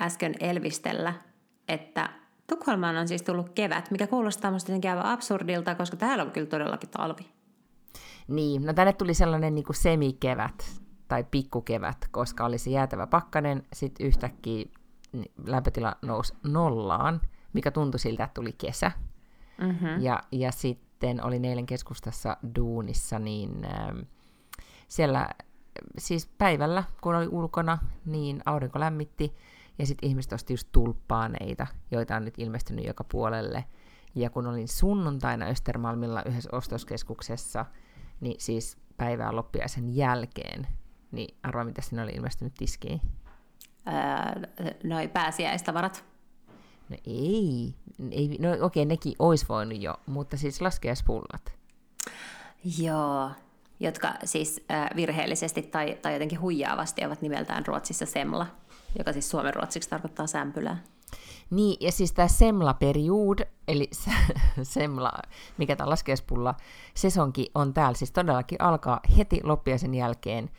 äsken elvistellä, että Tukholmaan on siis tullut kevät, mikä kuulostaa musta jotenkin aivan absurdilta, koska täällä on kyllä todellakin talvi. Niin, no tänne tuli sellainen niin kuin semikevät tai pikkukevät, koska oli se jäätävä pakkanen, sitten yhtäkkiä lämpötila nousi nollaan, mikä tuntui siltä, että tuli kesä. Mm-hmm. Ja, ja sitten oli eilen keskustassa duunissa, niin äh, siellä siis päivällä, kun oli ulkona, niin aurinko lämmitti, ja sitten ihmiset osti just tulppaaneita, joita on nyt ilmestynyt joka puolelle. Ja kun olin sunnuntaina Östermalmilla yhdessä ostoskeskuksessa, niin siis päivää loppiaisen jälkeen, niin arvaa, mitä sinne oli ilmestynyt tiskiin? Öö, noi pääsiäistavarat. No ei, ei no okei, okay, nekin olisi voinut jo, mutta siis laskeaspullat. Joo, jotka siis äh, virheellisesti tai, tai jotenkin huijaavasti ovat nimeltään Ruotsissa semla joka siis suomen ruotsiksi tarkoittaa sämpylää. Niin, ja siis tämä semla-period, eli semla, mikä tämä laskiaispulla sesonki on täällä, siis todellakin alkaa heti loppiaisen jälkeen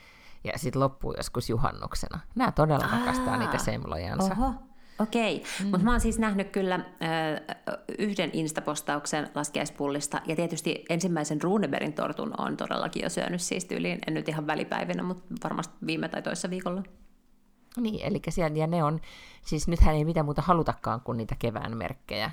ja sitten loppuu joskus juhannuksena. Nämä todella rakastaa niitä semlojansa. Oho. Okei, mm. mutta mä oon siis nähnyt kyllä äh, yhden instapostauksen laskiaispullista, ja tietysti ensimmäisen Runebergin tortun on todellakin jo syönyt siis tyyliin, en nyt ihan välipäivinä, mutta varmasti viime tai toissa viikolla. Niin, eli siellä, ja ne on, siis nythän ei mitään muuta halutakaan kuin niitä kevään merkkejä.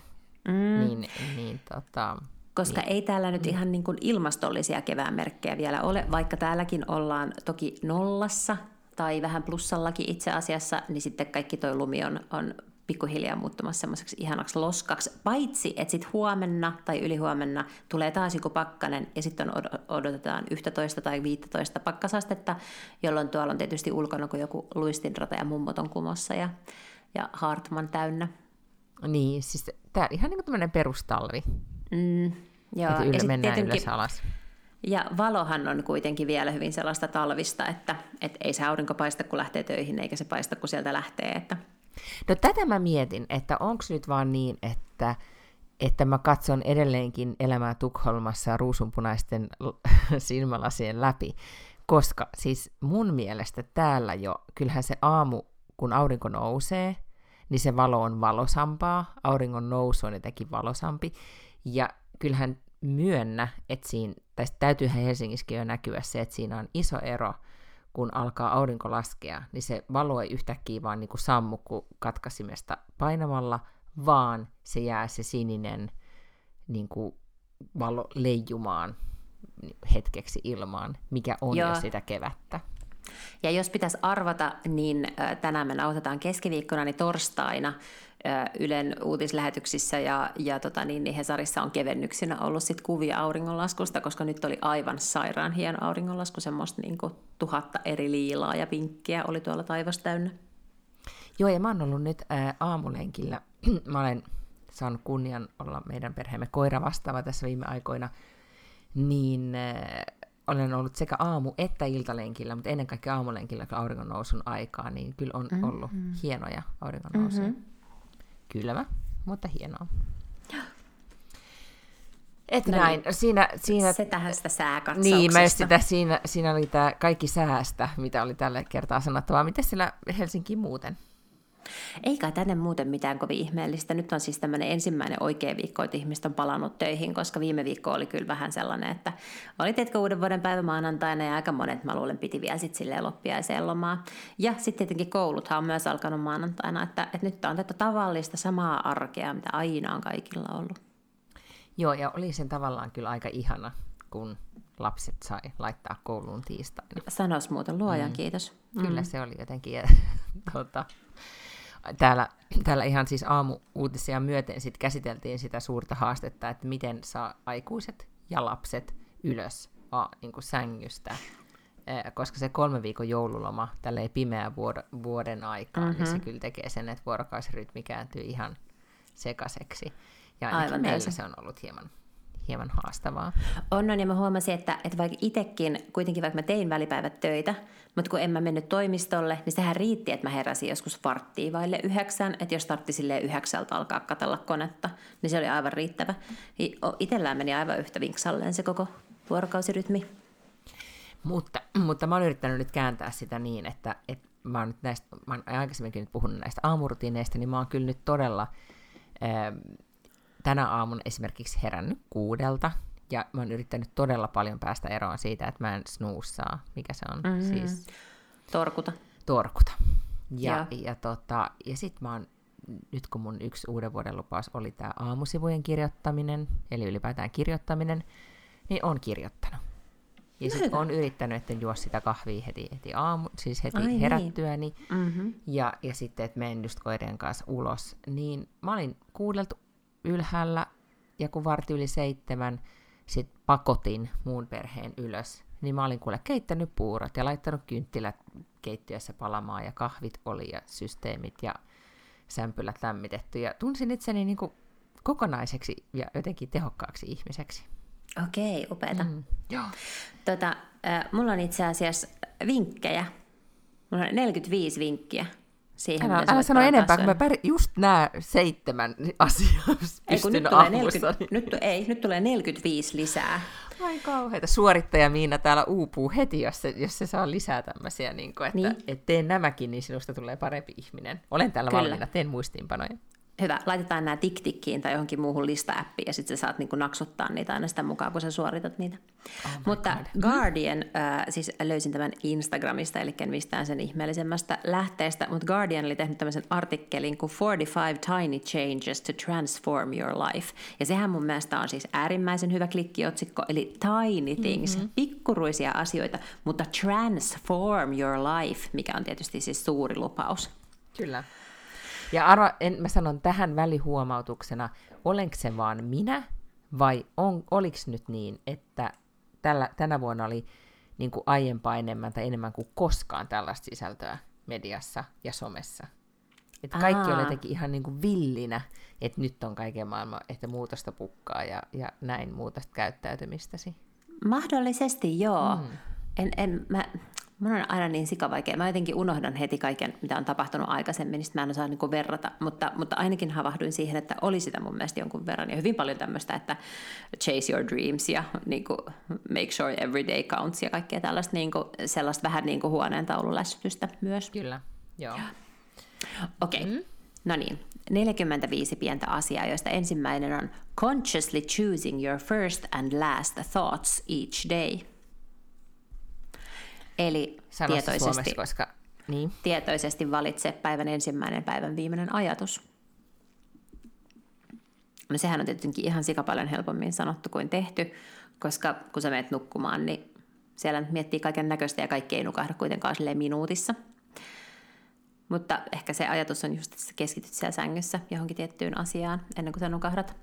Mm. Niin, niin, tota, koska niin. ei täällä nyt ihan niin kuin ilmastollisia kevään merkkejä vielä ole, vaikka täälläkin ollaan toki nollassa tai vähän plussallakin itse asiassa, niin sitten kaikki toi lumi on, on pikkuhiljaa muuttumassa semmoiseksi ihanaksi loskaksi. Paitsi, että sitten huomenna tai ylihuomenna tulee taas joku pakkanen ja sitten odotetaan 11 tai 15 pakkasastetta, jolloin tuolla on tietysti ulkona kuin joku luistinrata ja mummot on kumossa ja, ja Hartman täynnä. Niin, siis tämä ihan niin kuin tämmöinen perustalvi. Mm, joo. Että yllä ja mennään ylös alas. Ja valohan on kuitenkin vielä hyvin sellaista talvista, että, että ei se aurinko paista, kun lähtee töihin, eikä se paista, kun sieltä lähtee. Että No tätä mä mietin, että onko nyt vaan niin, että, että mä katson edelleenkin elämää Tukholmassa ruusunpunaisten silmälasien läpi, koska siis mun mielestä täällä jo, kyllähän se aamu, kun aurinko nousee, niin se valo on valosampaa, auringon nousu on jotenkin valosampi, ja kyllähän myönnä, että siinä, tai täytyyhän Helsingissäkin jo näkyä se, että siinä on iso ero kun alkaa aurinko laskea, niin se valo ei yhtäkkiä vaan niin kuin sammu kuin katkaisimesta painamalla, vaan se jää se sininen niin kuin valo leijumaan hetkeksi ilmaan, mikä on Joo. jo sitä kevättä. Ja jos pitäisi arvata, niin tänään me nauhoitetaan keskiviikkona, niin torstaina Ylen uutislähetyksissä ja, ja tota, niin, niin Hesarissa on kevennyksinä ollut sit kuvia auringonlaskusta, koska nyt oli aivan sairaan hieno auringonlasku, semmoista niin kuin tuhatta eri liilaa ja pinkkiä oli tuolla taivas täynnä. Joo, ja mä oon ollut nyt ää, aamulenkillä. mä olen saanut kunnian olla meidän perheemme koira vastaava tässä viime aikoina, niin ää, olen ollut sekä aamu- että iltalenkillä, mutta ennen kaikkea aamulenkillä auringon nousun aikaa, niin kyllä on mm-hmm. ollut hienoja auringon nousuja. Mm-hmm. Kylmä, mutta hienoa. Et no näin. Niin. Siinä, siinä, se tähän sitä sääkatsauksesta. Niin, mä sitä, siinä, siinä oli tämä kaikki säästä, mitä oli tällä kertaa sanottavaa. Miten siellä Helsinki muuten? Eikä tänne muuten mitään kovin ihmeellistä. Nyt on siis tämmöinen ensimmäinen oikea viikko, että ihmiset on palannut töihin, koska viime viikko oli kyllä vähän sellainen, että oli teetkö uuden vuoden päivä maanantaina ja aika monet mä luulen piti vielä sitten silleen loppiaiseen lomaa. Ja sitten tietenkin kouluthan on myös alkanut maanantaina, että, että nyt on tätä tavallista samaa arkea, mitä aina on kaikilla ollut. Joo, ja oli sen tavallaan kyllä aika ihana, kun lapset sai laittaa kouluun tiistaina. Sanos muuten, luojan mm. kiitos. Kyllä mm. se oli jotenkin, tuota, täällä, täällä ihan siis aamu-uutisia myöten sit käsiteltiin sitä suurta haastetta, että miten saa aikuiset ja lapset ylös a, niin kuin sängystä eh, koska se kolme viikon joululoma tälleen pimeä vuod- vuoden aikaan, mm-hmm. niin se mhm. kyllä tekee sen, että vuorokausirytmi kääntyy ihan sekaiseksi. Ja Aivan meillä se on ollut hieman hieman haastavaa. On, on ja mä huomasin, että, että vaikka itsekin, kuitenkin vaikka mä tein välipäivät töitä, mutta kun en mä mennyt toimistolle, niin sehän riitti, että mä heräsin joskus varttiin vaille yhdeksän, että jos tartti sille yhdeksältä alkaa katella konetta, niin se oli aivan riittävä. Itellään meni aivan yhtä vinksalleen se koko vuorokausirytmi. Mutta, mutta mä oon yrittänyt nyt kääntää sitä niin, että, että mä oon nyt näistä, mä oon aikaisemminkin nyt puhunut näistä aamurutiineista, niin mä oon kyllä nyt todella tänä aamun esimerkiksi herännyt kuudelta, ja mä oon yrittänyt todella paljon päästä eroon siitä, että mä en snuussaa, mikä se on mm-hmm. siis? Torkuta. Torkuta. Ja, ja. ja, tota, ja sit mä oon, nyt kun mun yksi uuden vuoden lupaus oli tämä aamusivujen kirjoittaminen, eli ylipäätään kirjoittaminen, niin on kirjoittanut. Ja sitten on yrittänyt, että juo sitä kahvia heti, heti aamu, siis heti Ai niin. herättyäni. Niin. Mm-hmm. Ja, ja sitten, että menen just koirien kanssa ulos. Niin mä olin kuudeltu ylhäällä ja kun varti yli seitsemän sit pakotin muun perheen ylös, niin mä olin kuule keittänyt puurot ja laittanut kynttilät keittiössä palamaan ja kahvit oli ja systeemit ja sämpylät lämmitetty ja tunsin itseni niin kuin kokonaiseksi ja jotenkin tehokkaaksi ihmiseksi. Okei, upeeta. Mm, joo. Tota, äh, mulla on itse asiassa vinkkejä. Mulla on 45 vinkkiä siihen. Älä, älä sano enempää, kun mä pär... just nämä seitsemän asiaa ei, kun nyt tulee, 40, nyt, ei, nyt tulee 45 lisää. Ai kauheita. Suorittaja Miina täällä uupuu heti, jos se, jos se saa lisää tämmöisiä, niin kuin, että niin. et teen nämäkin, niin sinusta tulee parempi ihminen. Olen täällä Kyllä. valmiina, teen muistiinpanoja hyvä, laitetaan nämä TikTikkiin tai johonkin muuhun lista-appiin ja sitten sä saat niinku naksuttaa niitä aina sitä mukaan, kun sä suoritat niitä. Oh Mutta God. Guardian, äh, siis löysin tämän Instagramista, eli mistään sen ihmeellisemmästä lähteestä, mutta Guardian oli tehnyt tämmöisen artikkelin kuin 45 Tiny Changes to Transform Your Life. Ja sehän mun mielestä on siis äärimmäisen hyvä klikkiotsikko, eli Tiny Things, mm-hmm. pikkuruisia asioita, mutta Transform Your Life, mikä on tietysti siis suuri lupaus. Kyllä. Ja arva, en, mä sanon tähän välihuomautuksena, olenko se vaan minä, vai on, oliko nyt niin, että tällä, tänä vuonna oli niin kuin aiempaa enemmän tai enemmän kuin koskaan tällaista sisältöä mediassa ja somessa. Että kaikki Aa. oli jotenkin ihan niin kuin villinä, että nyt on kaiken maailman, että muutosta pukkaa ja, ja näin muutosta käyttäytymistäsi. Mahdollisesti joo. Mm. En, en, mä, Mun on aina niin sikavaikea. Mä jotenkin unohdan heti kaiken, mitä on tapahtunut aikaisemmin, niin mä en osaa niin verrata. Mutta, mutta ainakin havahduin siihen, että oli sitä mun mielestä jonkun verran. Ja hyvin paljon tämmöistä, että chase your dreams ja niin kuin, make sure every day counts ja kaikkea tällaista niin kuin, sellaista vähän niin kuin huoneen taululässytystä myös. Kyllä, joo. Okei, okay. mm. no niin. 45 pientä asiaa, joista ensimmäinen on consciously choosing your first and last thoughts each day – Eli Sano tietoisesti, suomeksi, koska... niin. tietoisesti valitse päivän ensimmäinen, päivän viimeinen ajatus. No sehän on tietenkin ihan paljon helpommin sanottu kuin tehty, koska kun sä menet nukkumaan, niin siellä miettii kaiken näköistä ja kaikki ei nukahda kuitenkaan silleen minuutissa. Mutta ehkä se ajatus on just, että sä keskityt siellä sängyssä johonkin tiettyyn asiaan ennen kuin sä nukahdat.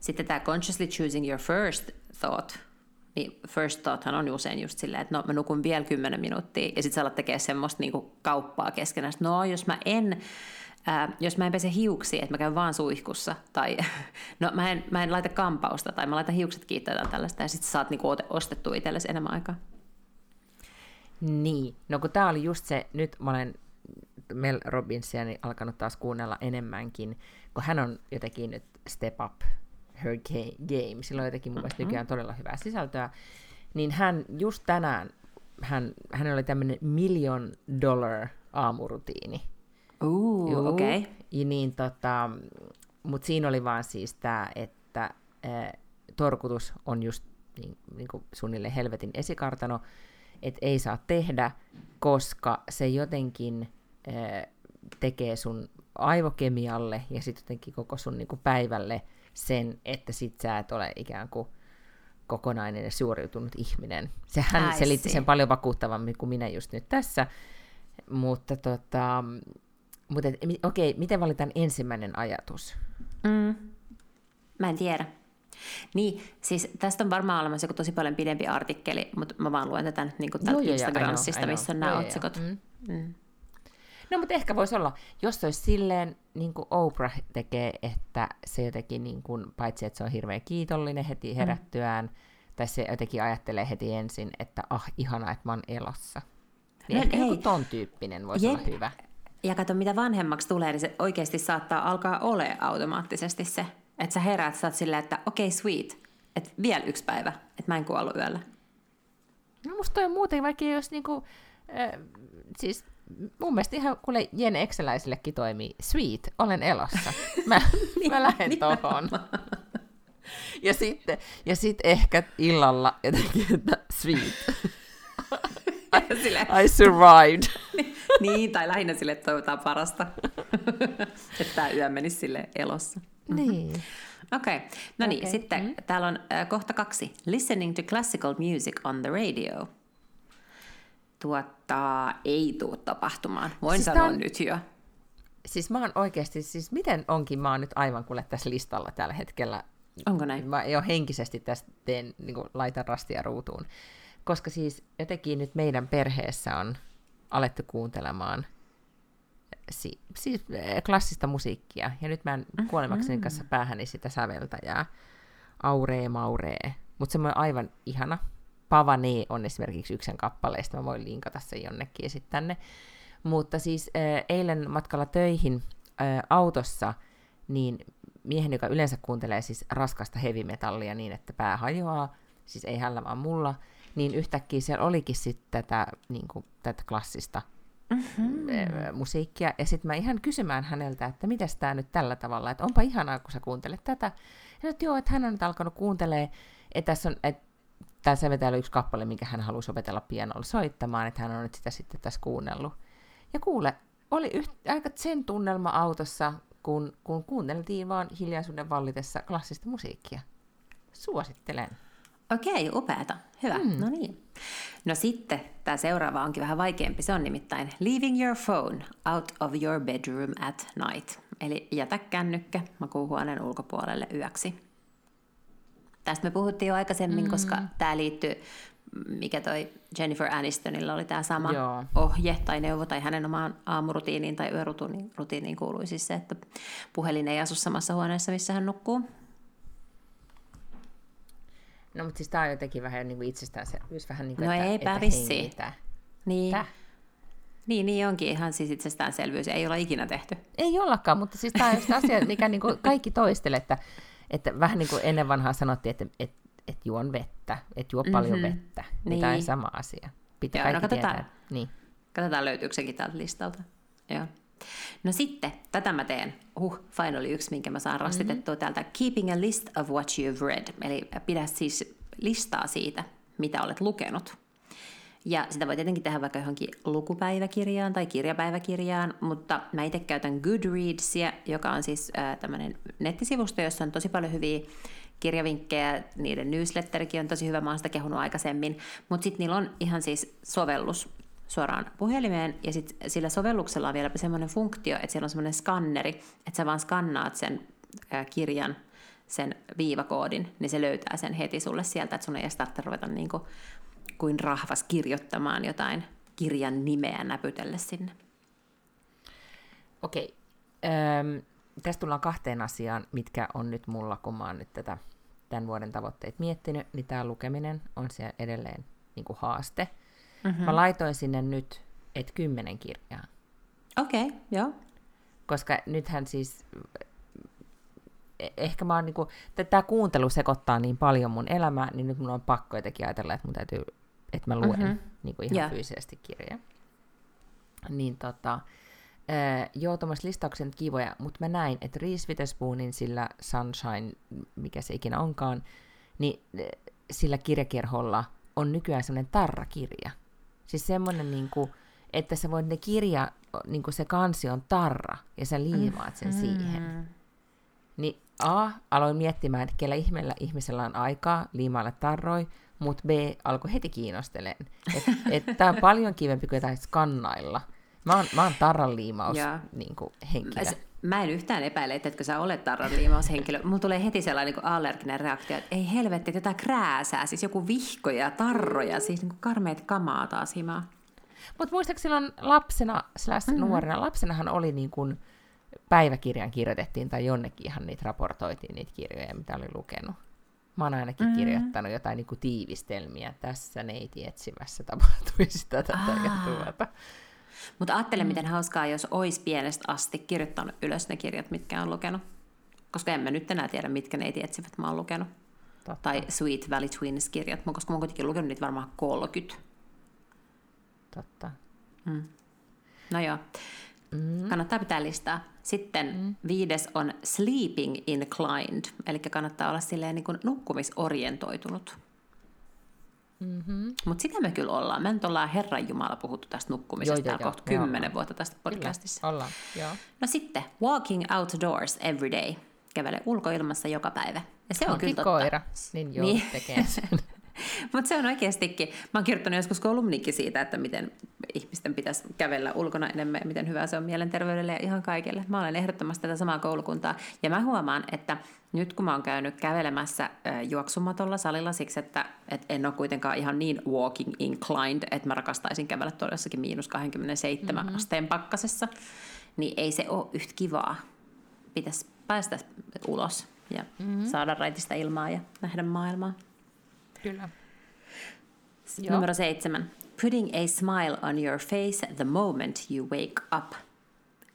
Sitten tämä consciously choosing your first thought – niin first thoughthan on usein just silleen, että no mä nukun vielä 10 minuuttia ja sitten sä alat tekemään semmoista niinku kauppaa keskenään, no jos mä en Ää, jos mä en pese hiuksia, että mä käyn vaan suihkussa, tai no mä en, mä en laita kampausta, tai mä laitan hiukset kiittää tai tällaista, ja sitten saat niinku ostettua itsellesi enemmän aikaa. Niin, no kun tää oli just se, nyt mä olen Mel Robbinsia niin alkanut taas kuunnella enemmänkin, kun hän on jotenkin nyt step up her game, sillä on jotenkin mun mielestä mm-hmm. nykyään todella hyvää sisältöä, niin hän just tänään, hän, hänellä oli tämmöinen million dollar aamurutiini. Uh, okei. Okay. Niin tota, mutta siinä oli vaan siis tämä, että äh, torkutus on just niin, niin kuin suunnilleen helvetin esikartano, että ei saa tehdä, koska se jotenkin äh, tekee sun aivokemialle ja sitten jotenkin koko sun niin kuin päivälle sen, että sit sä et ole ikään kuin kokonainen ja suoriutunut ihminen. Sehän I selitti sen paljon vakuuttavammin kuin minä just nyt tässä. Mutta tota, mutta okei, okay, miten valitaan ensimmäinen ajatus? Mm. Mä en tiedä. Niin, siis tästä on varmaan olemassa joku tosi paljon pidempi artikkeli, mutta mä vaan luen tätä niin kuin täältä Instagramista, missä on nämä otsikot. Mm. Mm. No, mutta ehkä voisi olla, jos se olisi silleen, niin kuin Oprah tekee, että se jotenkin, niin kuin, paitsi että se on hirveän kiitollinen heti mm. herättyään, mm. tai se jotenkin ajattelee heti ensin, että ah, ihana, että mä oon elossa. Niin no, ehkä hei. joku ton tyyppinen voisi Jep. olla hyvä. Ja kato, mitä vanhemmaksi tulee, niin se oikeasti saattaa alkaa ole automaattisesti se, että sä heräät, sä oot silleen, että okei, okay, sweet, että vielä yksi päivä, että mä en kuollut yöllä. No musta toi muuten, vaikka jos niinku, äh, siis mun mielestä ihan kuule Jen Exceläisillekin toimii. Sweet, olen elossa. Mä, niin, mä lähden tohon. Ja sitten, ja sitten ehkä illalla jotenkin, että sweet. I survived. niin, tai lähinnä sille toivotaan parasta. että tämä yö menisi sille elossa. Niin. Okei, okay. no niin, okay. sitten mm. täällä on äh, kohta kaksi. Listening to classical music on the radio tuottaa, ei tule tapahtumaan. Voin siis sanoa on... nyt jo. Siis mä oon oikeasti, siis miten onkin, mä oon nyt aivan kuule tässä listalla tällä hetkellä. Onko näin? Mä jo henkisesti tästä teen, niin kuin laitan rastia ruutuun. Koska siis jotenkin nyt meidän perheessä on alettu kuuntelemaan si- siis eh, klassista musiikkia. Ja nyt mä en mm-hmm. kuolemakseni kanssa päähäni sitä säveltäjää. Auree mauree. Mutta semmoinen aivan ihana Pavane on esimerkiksi yksen kappaleista, mä voin linkata sen jonnekin ja sitten tänne. Mutta siis äh, eilen matkalla töihin äh, autossa, niin miehen, joka yleensä kuuntelee siis raskasta heavy metallia niin, että pää hajoaa, siis ei hänellä vaan mulla, niin yhtäkkiä siellä olikin sitten tätä, niin kuin, tätä klassista mm-hmm. musiikkia. Ja sitten mä ihan kysymään häneltä, että mitä tämä nyt tällä tavalla, että onpa ihanaa, kun sä kuuntelet tätä. Ja että joo, että hän on nyt alkanut kuuntelee, että tässä on, että tässä vetää yksi kappale, minkä hän halusi opetella pianolla soittamaan, että hän on nyt sitä sitten tässä kuunnellut. Ja kuule, oli yht, aika sen tunnelma autossa, kun, kun kuunneltiin vaan hiljaisuuden vallitessa klassista musiikkia. Suosittelen. Okei, upeata. Hyvä. Mm. No niin. No sitten tämä seuraava onkin vähän vaikeampi. Se on nimittäin Leaving your phone out of your bedroom at night. Eli jätä kännykkä makuuhuoneen ulkopuolelle yöksi. Tästä me puhuttiin jo aikaisemmin, mm. koska tämä liittyy, mikä toi Jennifer Anistonilla oli tämä sama Joo. ohje tai neuvo tai hänen omaan aamurutiiniin tai yörutiiniin kuului siis se, että puhelin ei asu samassa huoneessa, missä hän nukkuu. No mutta siis tämä on jotenkin vähän niin kuin itsestäänselvyys, vähän niin kuin, no että, eipä vissi. Niin. Täh? Niin, niin onkin ihan siis itsestäänselvyys. Ei olla ikinä tehty. Ei ollakaan, mutta siis tämä on just asia, mikä niin kuin kaikki toistelee, että että vähän niin kuin ennen vanhaa sanottiin, että, että, että juon vettä, että juo mm-hmm. paljon vettä. Niin. Tämä on sama asia. Pitää Joo, no kaikki no katsotaan, tietää. Niin. katsotaan löytyykö sekin täältä listalta. Joo. No sitten, tätä mä teen. Huh, finally yksi, minkä mä saan rastitettua mm-hmm. täältä. Keeping a list of what you've read. Eli pidä siis listaa siitä, mitä olet lukenut. Ja sitä voi tietenkin tehdä vaikka johonkin lukupäiväkirjaan tai kirjapäiväkirjaan, mutta mä itse käytän Goodreadsia, joka on siis äh, tämmöinen nettisivusto, jossa on tosi paljon hyviä kirjavinkkejä, niiden newsletterikin on tosi hyvä, mä oon sitä kehunut aikaisemmin, mutta sitten niillä on ihan siis sovellus suoraan puhelimeen, ja sitten sillä sovelluksella on vielä semmoinen funktio, että siellä on semmoinen skanneri, että sä vaan skannaat sen äh, kirjan, sen viivakoodin, niin se löytää sen heti sulle sieltä, että sun ei edes tarvitse ruveta niinku kuin rahvas kirjoittamaan jotain kirjan nimeä näpytelle sinne. Okei. Okay. tästä tullaan kahteen asiaan, mitkä on nyt mulla, kun mä oon nyt tätä tämän vuoden tavoitteet miettinyt, niin tämä lukeminen on siellä edelleen niin kuin haaste. Mm-hmm. Mä laitoin sinne nyt, että kymmenen kirjaa. Okei, okay, joo. Koska nythän siis, ehkä mä oon niinku, tämä kuuntelu sekoittaa niin paljon mun elämää, niin nyt mun on pakko jotenkin ajatella, että mun täytyy että mä luen mm-hmm. niin kuin ihan yeah. fyysisesti kirjaa. Niin tota, äh, joo, tuommoiset listaukset kivoja, mutta mä näin, että Reese Witherspoonin sillä Sunshine, mikä se ikinä onkaan, niin sillä kirjakerholla on nykyään semmoinen tarrakirja. Siis semmoinen, niin kuin, että sä voit ne kirja, niin kuin se kansi on tarra, ja sä liimaat sen mm-hmm. siihen. Niin A, aloin miettimään, että kellä ihmeellä ihmisellä on aikaa liimailla tarroi, mutta B alkoi heti kiinnosteleen. Että et, tämä on paljon kivempi kuin jotain skannailla. Mä oon, mä oon tarran liimaus niin kuin, henkilö. Mä en yhtään epäile, että sä olet tarraliimaushenkilö. Mulla tulee heti sellainen niin allerginen reaktio, että ei helvetti, että jotain krääsää, siis joku vihkoja, tarroja, siis niin karmeet kamaa taas himaa. Mutta muistaakseni silloin lapsena, slash mm-hmm. nuorena, lapsenahan oli niin kuin päiväkirjan kirjoitettiin tai jonnekin ihan niitä raportoitiin niitä kirjoja, mitä oli lukenut. Mä oon ainakin mm-hmm. kirjoittanut jotain niin kuin tiivistelmiä. Tässä neiti etsimässä tapahtui sitä tätä ja tuota. Mutta ajattele, mm. miten hauskaa, jos olisi pienestä asti kirjoittanut ylös ne kirjat, mitkä on lukenut. Koska en mä nyt enää tiedä, mitkä neiti etsivät mä oon lukenut. Totta. Tai Sweet Valley Twins-kirjat, koska mä oon kuitenkin lukenut niitä varmaan 30. Totta. Mm. No joo. Mm. Kannattaa pitää listaa. Sitten mm. viides on sleeping inclined, eli kannattaa olla silleen niin kuin nukkumisorientoitunut. Mm-hmm. Mutta sitä me kyllä ollaan. Me nyt ollaan Herran Jumala puhuttu tästä nukkumisesta joo, joo, kohta joo, kymmenen joo. vuotta tästä podcastissa. Kyllä, ollaan, joo. No sitten, walking outdoors every day. Kävele ulkoilmassa joka päivä. Ja se on kyllä totta. koira, niin joo, niin. tekee sen. Mutta se on oikeastikin, mä oon kirjoittanut joskus kolumnikin siitä, että miten ihmisten pitäisi kävellä ulkona enemmän ja miten hyvä se on mielenterveydelle ja ihan kaikille. Mä olen ehdottomasti tätä samaa koulukuntaa ja mä huomaan, että nyt kun mä oon käynyt kävelemässä juoksumatolla salilla siksi, että, että en ole kuitenkaan ihan niin walking inclined, että mä rakastaisin kävellä tuolla jossakin miinus 27 mm-hmm. asteen pakkasessa, niin ei se ole yhtä kivaa. Pitäisi päästä ulos ja mm-hmm. saada raitista ilmaa ja nähdä maailmaa. Kyllä. Numero seitsemän. Putting a smile on your face the moment you wake up.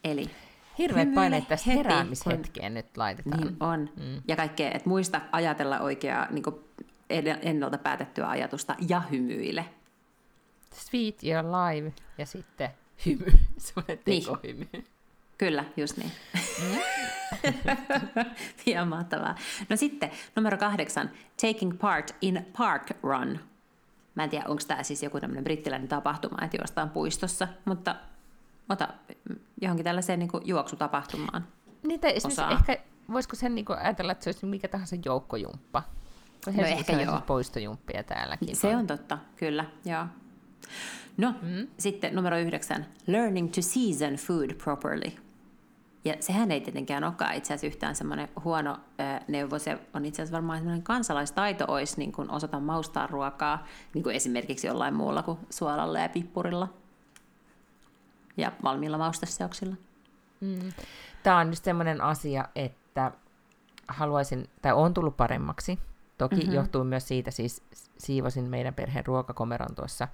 Eli Hirveät paineet tästä heräämishetkeen nyt laitetaan. Niin on. Mm. Ja kaikkea, että muista ajatella oikeaa niin ennalta päätettyä ajatusta ja hymyile. Sweet your live ja sitten hymy, semmoinen niin. tekohymy. Niin. Kyllä, just niin. Ihan mahtavaa. No sitten numero kahdeksan, taking part in park run. Mä en tiedä, onko tämä siis joku tämmöinen brittiläinen tapahtuma, että juostaan puistossa, mutta ota johonkin tällaiseen niin juoksutapahtumaan Niitä osaa. Ehkä voisiko sen niin ajatella, että se olisi mikä tahansa joukkojumppa? No ehkä joo. poistojumppia täälläkin. Se on totta, kyllä, joo. No, mm. sitten numero yhdeksän. Learning to season food properly. Ja sehän ei tietenkään olekaan itse asiassa yhtään semmoinen huono äh, neuvo. Se on itse asiassa varmaan semmoinen kansalaistaito olisi niin kuin osata maustaa ruokaa, niin kuin esimerkiksi jollain muulla kuin suolalla ja pippurilla ja valmiilla mausteseoksilla. Mm. Tämä on just semmoinen asia, että haluaisin, tai on tullut paremmaksi. Toki mm-hmm. johtuu myös siitä, siis siivosin meidän perheen ruokakomeron tuossa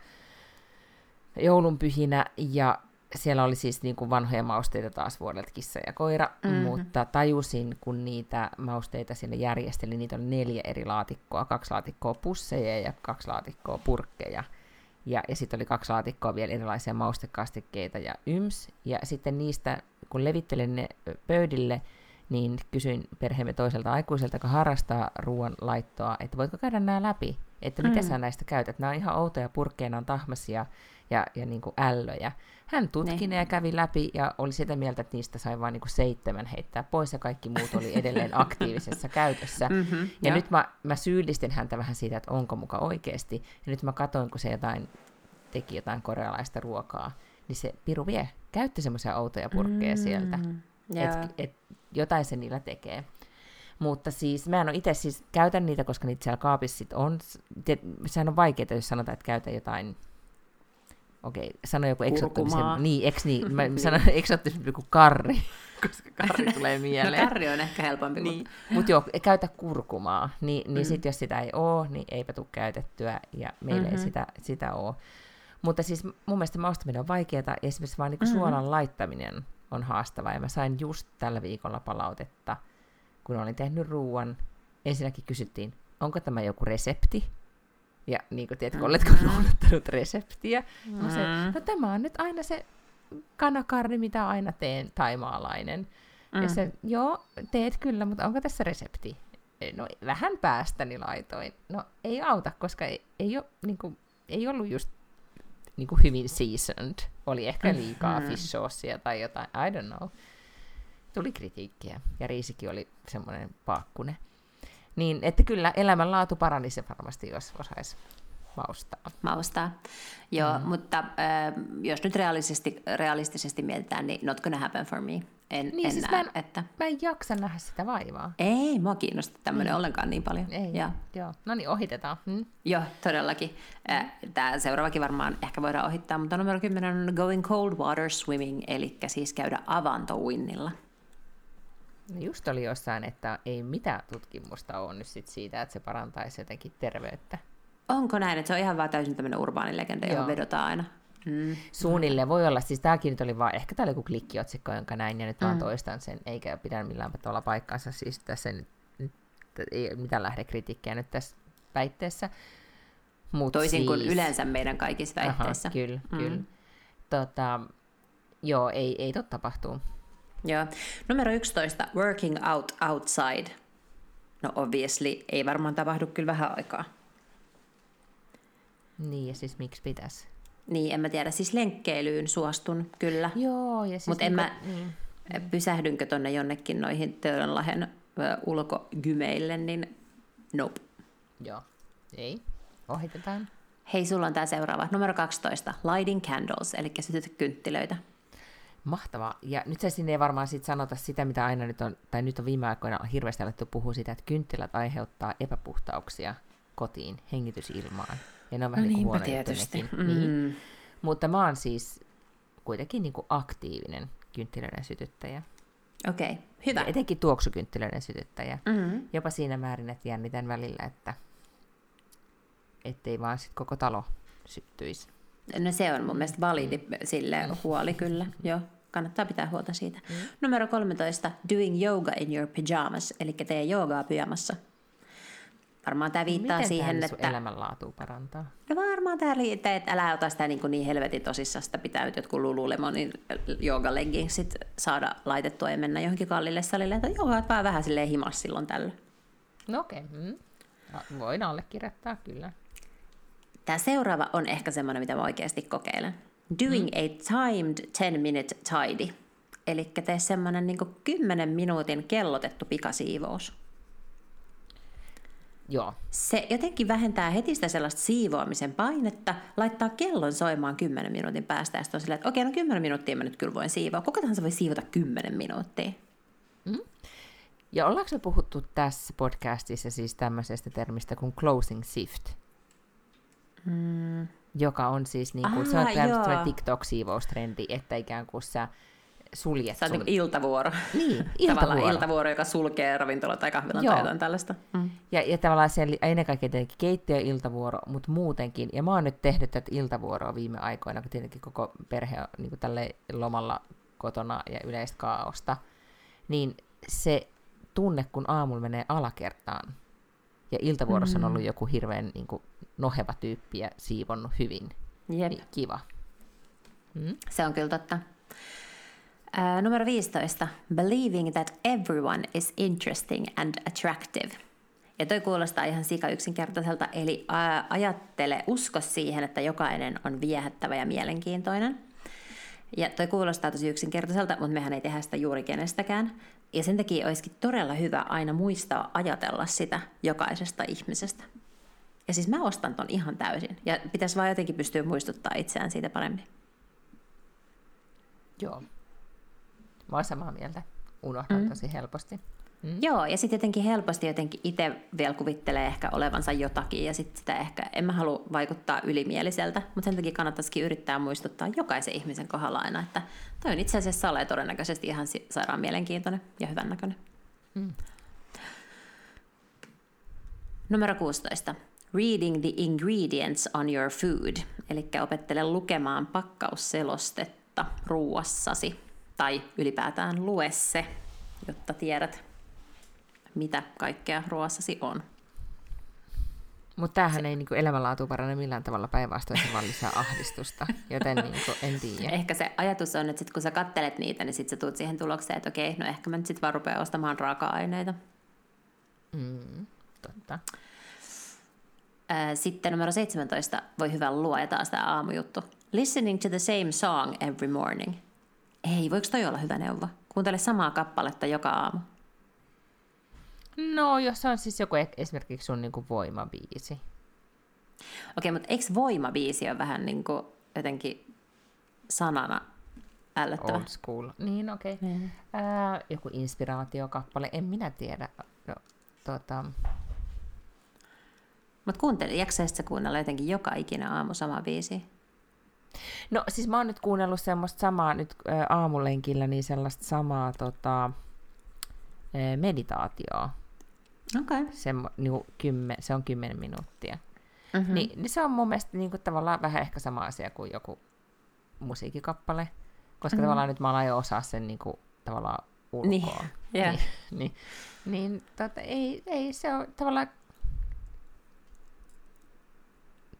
joulunpyhinä, ja siellä oli siis niin kuin vanhoja mausteita taas vuodelta kissa ja koira, mm-hmm. mutta tajusin, kun niitä mausteita sinne järjestelin, niitä oli neljä eri laatikkoa, kaksi laatikkoa pusseja ja kaksi laatikkoa purkkeja. Ja, ja sitten oli kaksi laatikkoa vielä erilaisia maustekastikkeita ja yms. Ja sitten niistä, kun levittelin ne pöydille, niin kysyin perheemme toiselta aikuiselta, joka harrastaa ruoan laittoa, että voitko käydä nämä läpi, että mm. sä näistä käytät. Nämä on ihan outoja purkkeina, on tahmasia ja, ja niin kuin ällöjä. Hän tutki ne ja kävi läpi ja oli sitä mieltä, että niistä sai vain niin seitsemän heittää pois ja kaikki muut oli edelleen aktiivisessa käytössä. Mm-hmm, ja jo. nyt mä, mä syyllistin häntä vähän siitä, että onko muka oikeasti. Ja nyt mä katsoin, kun se jotain teki jotain korealaista ruokaa, niin se piru vie, käytti semmoisia outoja purkkeja mm, sieltä. Yeah. Et, et, jotain se niillä tekee. Mutta siis mä en ole itse siis, käytän niitä, koska niitä siellä kaapissa on. Sehän on vaikeaa, jos sanotaan, että käytä jotain okei, sano joku eksoottisen, niin, eks niin, mä niin. sanon eksoottisen kuin karri, koska karri tulee no, mieleen. no karri on ehkä helpompi. Niin. Mutta Mut joo, käytä kurkumaa, niin, niin mm. sitten jos sitä ei ole, niin eipä tule käytettyä, ja meillä mm-hmm. ei sitä, sitä ole. Mutta siis mun mielestä maustaminen on vaikeaa, esimerkiksi vaan niin mm-hmm. suolan laittaminen on haastavaa, ja mä sain just tällä viikolla palautetta, kun olin tehnyt ruuan, ensinnäkin kysyttiin, onko tämä joku resepti, ja niin kuin, tiedätkö, oletko mm-hmm. noudattanut reseptiä? Mm-hmm. Se, no tämä on nyt aina se kanakarni, mitä aina teen, taimaalainen. Mm-hmm. Ja se, joo, teet kyllä, mutta onko tässä resepti? No vähän päästäni laitoin. No ei auta, koska ei, ei, ole, niin kuin, ei ollut just niin kuin hyvin seasoned. Oli ehkä liikaa mm-hmm. fish saucea tai jotain, I don't know. Tuli kritiikkiä, ja riisikin oli semmoinen paakkunen. Niin, että kyllä elämänlaatu paranisi varmasti, jos osaisi maustaa. Maustaa, joo, mm. mutta äh, jos nyt realistisesti, realistisesti mietitään, niin not gonna happen for me. en, Niin, en siis näe, mä en- että... Mä en jaksa nähdä sitä vaivaa. Ei, mua kiinnosta tämmöinen ollenkaan niin paljon. Ei, Ja, joo. No niin, ohitetaan. Hmm? joo, todellakin. Tämä seuraavakin varmaan ehkä voidaan ohittaa, mutta numero 10 on Going Cold Water Swimming, eli siis käydä avantouinnilla. No Just oli jossain, että ei mitään tutkimusta ole nyt sit siitä, että se parantaisi jotenkin terveyttä. Onko näin, että se on ihan vaan täysin tämmöinen urbaani legenda, johon vedotaan aina? Mm. Suunnilleen voi olla, siis tämäkin nyt oli vaan, ehkä tämä oli joku klikkiotsikko, jonka näin, ja nyt Mm. vaan toistan sen, eikä pidä millään tavalla paikkaansa, siis tässä nyt, nyt ei mitään lähdekritiikkiä nyt tässä väitteessä. Mut Toisin kuin siis, yleensä meidän kaikissa väitteissä. Aha, kyllä, Mm. kyllä. Tota, joo, ei, ei tot tapahtuu. Joo. Numero 11, Working Out Outside. No obviously, ei varmaan tapahdu kyllä vähän aikaa. Niin, ja siis miksi pitäisi? Niin, en mä tiedä. Siis lenkkeilyyn suostun kyllä. Joo, ja siis Mutta en niinku- mä, Niin. pysähdynkö tonne jonnekin noihin Töölönlahden ö, ulkogymeille, niin nope. Joo, ei. Ohitetaan. Hei, sulla on tää seuraava. Numero 12, Lighting Candles, eli sytytä kynttilöitä. Mahtavaa. Ja nyt se sinne ei varmaan sit sanota sitä, mitä aina nyt on, tai nyt on viime aikoina hirveästi alettu puhua sitä, että kynttilät aiheuttaa epäpuhtauksia kotiin, hengitysilmaan. Ja ne on vähän niin kuin huono juttu nekin. Niin. Mm. Mutta mä oon siis kuitenkin niin kuin aktiivinen kynttilöiden sytyttäjä. Okei, okay, hyvä. Ja etenkin tuoksukynttilöiden sytyttäjä. Mm. Jopa siinä määrin, että jännitän välillä, että ettei vaan sit koko talo syttyisi. No se on mun mielestä validi sille huoli kyllä, joo. Kannattaa pitää huolta siitä. Mm. Numero 13, doing yoga in your pajamas, eli tee joogaa pyjamassa. Varmaan tämä viittaa Miten siihen, tämä että... elämänlaatua parantaa? No varmaan tämä riittää, että älä ota sitä niin, kuin niin helvetin tosissaan, sitä pitää nyt jotkut Lululemonin joogaleggingsit saada laitettua ja mennä johonkin kallille salille, että joo, vaan vähän silleen himas silloin tällä. No okei, okay. mm. No, voin allekirjoittaa kyllä. Tämä seuraava on ehkä semmoinen, mitä mä oikeasti kokeilen. Doing a timed 10 minute tidy. Eli tee semmoinen niin 10 minuutin kellotettu pikasiivous. Joo, Se jotenkin vähentää heti sitä sellaista siivoamisen painetta, laittaa kellon soimaan 10 minuutin päästä ja sitten on silleen, että okei, no 10 minuuttia mä nyt kyllä voin siivoa. Kuka tahansa voi siivota 10 minuuttia? Ja ollaanko me puhuttu tässä podcastissa siis tämmöisestä termistä kuin closing shift? Mm. Joka on siis, niin kuin, se on tämmöinen. TikTok-siivoustrendi, että ikään kuin sä suljet Se sun... niin iltavuoro. Niin, Tavallaan iltavuoro. iltavuoro, joka sulkee ravintola tai kahvilan Joo. tai jotain tällaista. Mm. Ja, ja tavallaan siellä ennen kaikkea tietenkin keittiö iltavuoro, mutta muutenkin. Ja mä oon nyt tehnyt tätä iltavuoroa viime aikoina, kun tietenkin koko perhe on niin tälle lomalla kotona ja yleistä kaaosta. Niin se tunne, kun aamulla menee alakertaan ja iltavuorossa on ollut joku hirveän niin kuin, noheva tyyppi ja siivonnut hyvin, Jep. niin kiva. Mm? Se on kyllä totta. Ää, numero 15. Believing that everyone is interesting and attractive. Ja toi kuulostaa ihan sika yksinkertaiselta, eli ajattele, usko siihen, että jokainen on viehättävä ja mielenkiintoinen. Ja toi kuulostaa tosi yksinkertaiselta, mutta mehän ei tehdä sitä juuri kenestäkään. Ja sen takia olisikin todella hyvä aina muistaa ajatella sitä jokaisesta ihmisestä. Ja siis mä ostan ton ihan täysin. Ja pitäisi vaan jotenkin pystyä muistuttaa itseään siitä paremmin. Joo. Mä oon samaa mieltä. Unohdan mm. tosi helposti. Mm. Joo, ja sitten jotenkin helposti jotenkin itse vielä kuvittelee ehkä olevansa jotakin, ja sitten sitä ehkä, en mä halua vaikuttaa ylimieliseltä, mutta sen takia kannattaisikin yrittää muistuttaa jokaisen ihmisen kohdalla aina, että toi on itse asiassa ole todennäköisesti ihan sairaan mielenkiintoinen ja hyvännäköinen. Mm. Numero 16. Reading the ingredients on your food, eli opettele lukemaan pakkausselostetta ruuassasi, tai ylipäätään lue se, jotta tiedät, mitä kaikkea ruoassasi on. Mutta tämähän ei niinku elämänlaatu parane millään tavalla päinvastoin, se vaan lisää ahdistusta, joten niinku, en tiedä. Ehkä se ajatus on, että sit kun sä kattelet niitä, niin sit sä tulet siihen tulokseen, että okei, no ehkä mä nyt sit vaan rupean ostamaan raaka-aineita. Mm, totta. Sitten numero 17, voi hyvä luo ja taas tämä aamujuttu. Listening to the same song every morning. Ei, voiko toi olla hyvä neuvo? Kuuntele samaa kappaletta joka aamu. No, jos se on siis joku e- esimerkiksi sun niinku voimabiisi. Okei, mutta eikö voimabiisi ole vähän niin kuin jotenkin sanana ällöttävä. Old school. Niin, okei. Okay. Mm. Ää, joku inspiraatiokappale, en minä tiedä. No, tota, Mutta kuuntele, jaksaisit sä kuunnella jotenkin joka ikinen aamu sama biisi? no siis mä oon nyt kuunnellut semmoista samaa nyt aamulenkillä, niin sellaista samaa tota, meditaatioa. Okay. Semmo, niinku, kymmen, se on 10 minuuttia. Mm-hmm. Niin, niin se on mun mielestä niinku, tavallaan vähän ehkä sama asia kuin joku musiikikappale, koska Mhm. tavallaan nyt mä alan jo osaa sen niinku, tavallaan ulkoa. Niin, joo. niin, niin, niin tota, ei, ei se on tavallaan...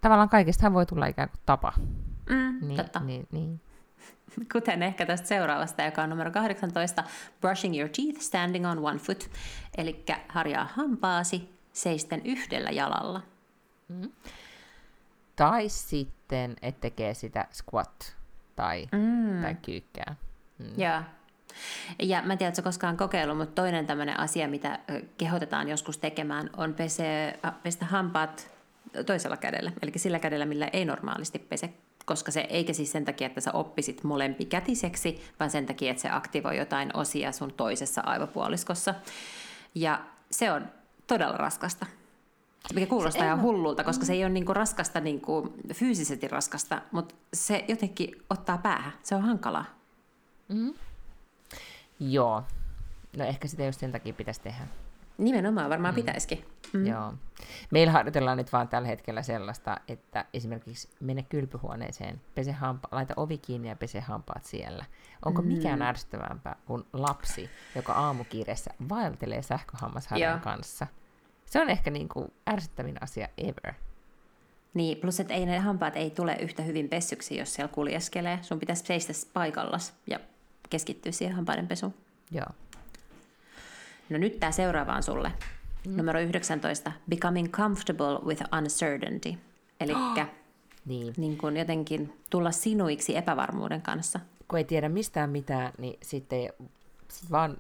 Tavallaan kaikestahan voi tulla ikään kuin tapa. Mm, Niin, totta. niin, niin. Kuten ehkä tästä seuraavasta, joka on numero 18, Brushing your teeth standing on one foot. Eli harjaa hampaasi seisten yhdellä jalalla. Tai sitten, että tekee sitä squat tai, Mm. tai kyykkää. Mm. Joo. Ja mä en tiedä, että koskaan kokeillut, mutta toinen tämmöinen asia, mitä kehotetaan joskus tekemään, on pese, pestä hampaat toisella kädellä. Eli sillä kädellä, millä ei normaalisti pese. Koska se, eikä siis sen takia, että sä oppisit molempikätiseksi, vaan sen takia, että se aktivoi jotain osia sun toisessa aivopuoliskossa. Ja se on todella raskasta. Mikä kuulostaa Se ihan hullulta, koska se ei ole niinku raskasta niinku fyysisesti raskasta, mutta se jotenkin ottaa päähän. Se on hankalaa. Joo. No ehkä sitä just sen takia pitäisi tehdä. Nimenomaan varmaan mm. pitäisikin. Mm. Joo. Meillä harjoitellaan nyt vaan tällä hetkellä sellaista, että esimerkiksi mene kylpyhuoneeseen, pese hampa, laita ovi kiinni ja pese hampaat siellä. Onko mm. mikään ärsyttävämpää kuin lapsi, joka aamukiireessä vaeltelee sähköhammasharjan Joo. kanssa? Se on ehkä niin kuin ärsyttävin asia ever. Niin, plus että ei ne hampaat ei tule yhtä hyvin pessyksi, jos siellä kuljeskelee. Sun pitäisi seistä paikallas ja keskittyä siihen hampaiden pesuun. Joo. No nyt tämä seuraava on sulle. Mm. Numero 19. Becoming comfortable with uncertainty. Eli Niin. niin kun jotenkin tulla sinuiksi epävarmuuden kanssa. Kun ei tiedä mistään mitään, niin sitten sit vaan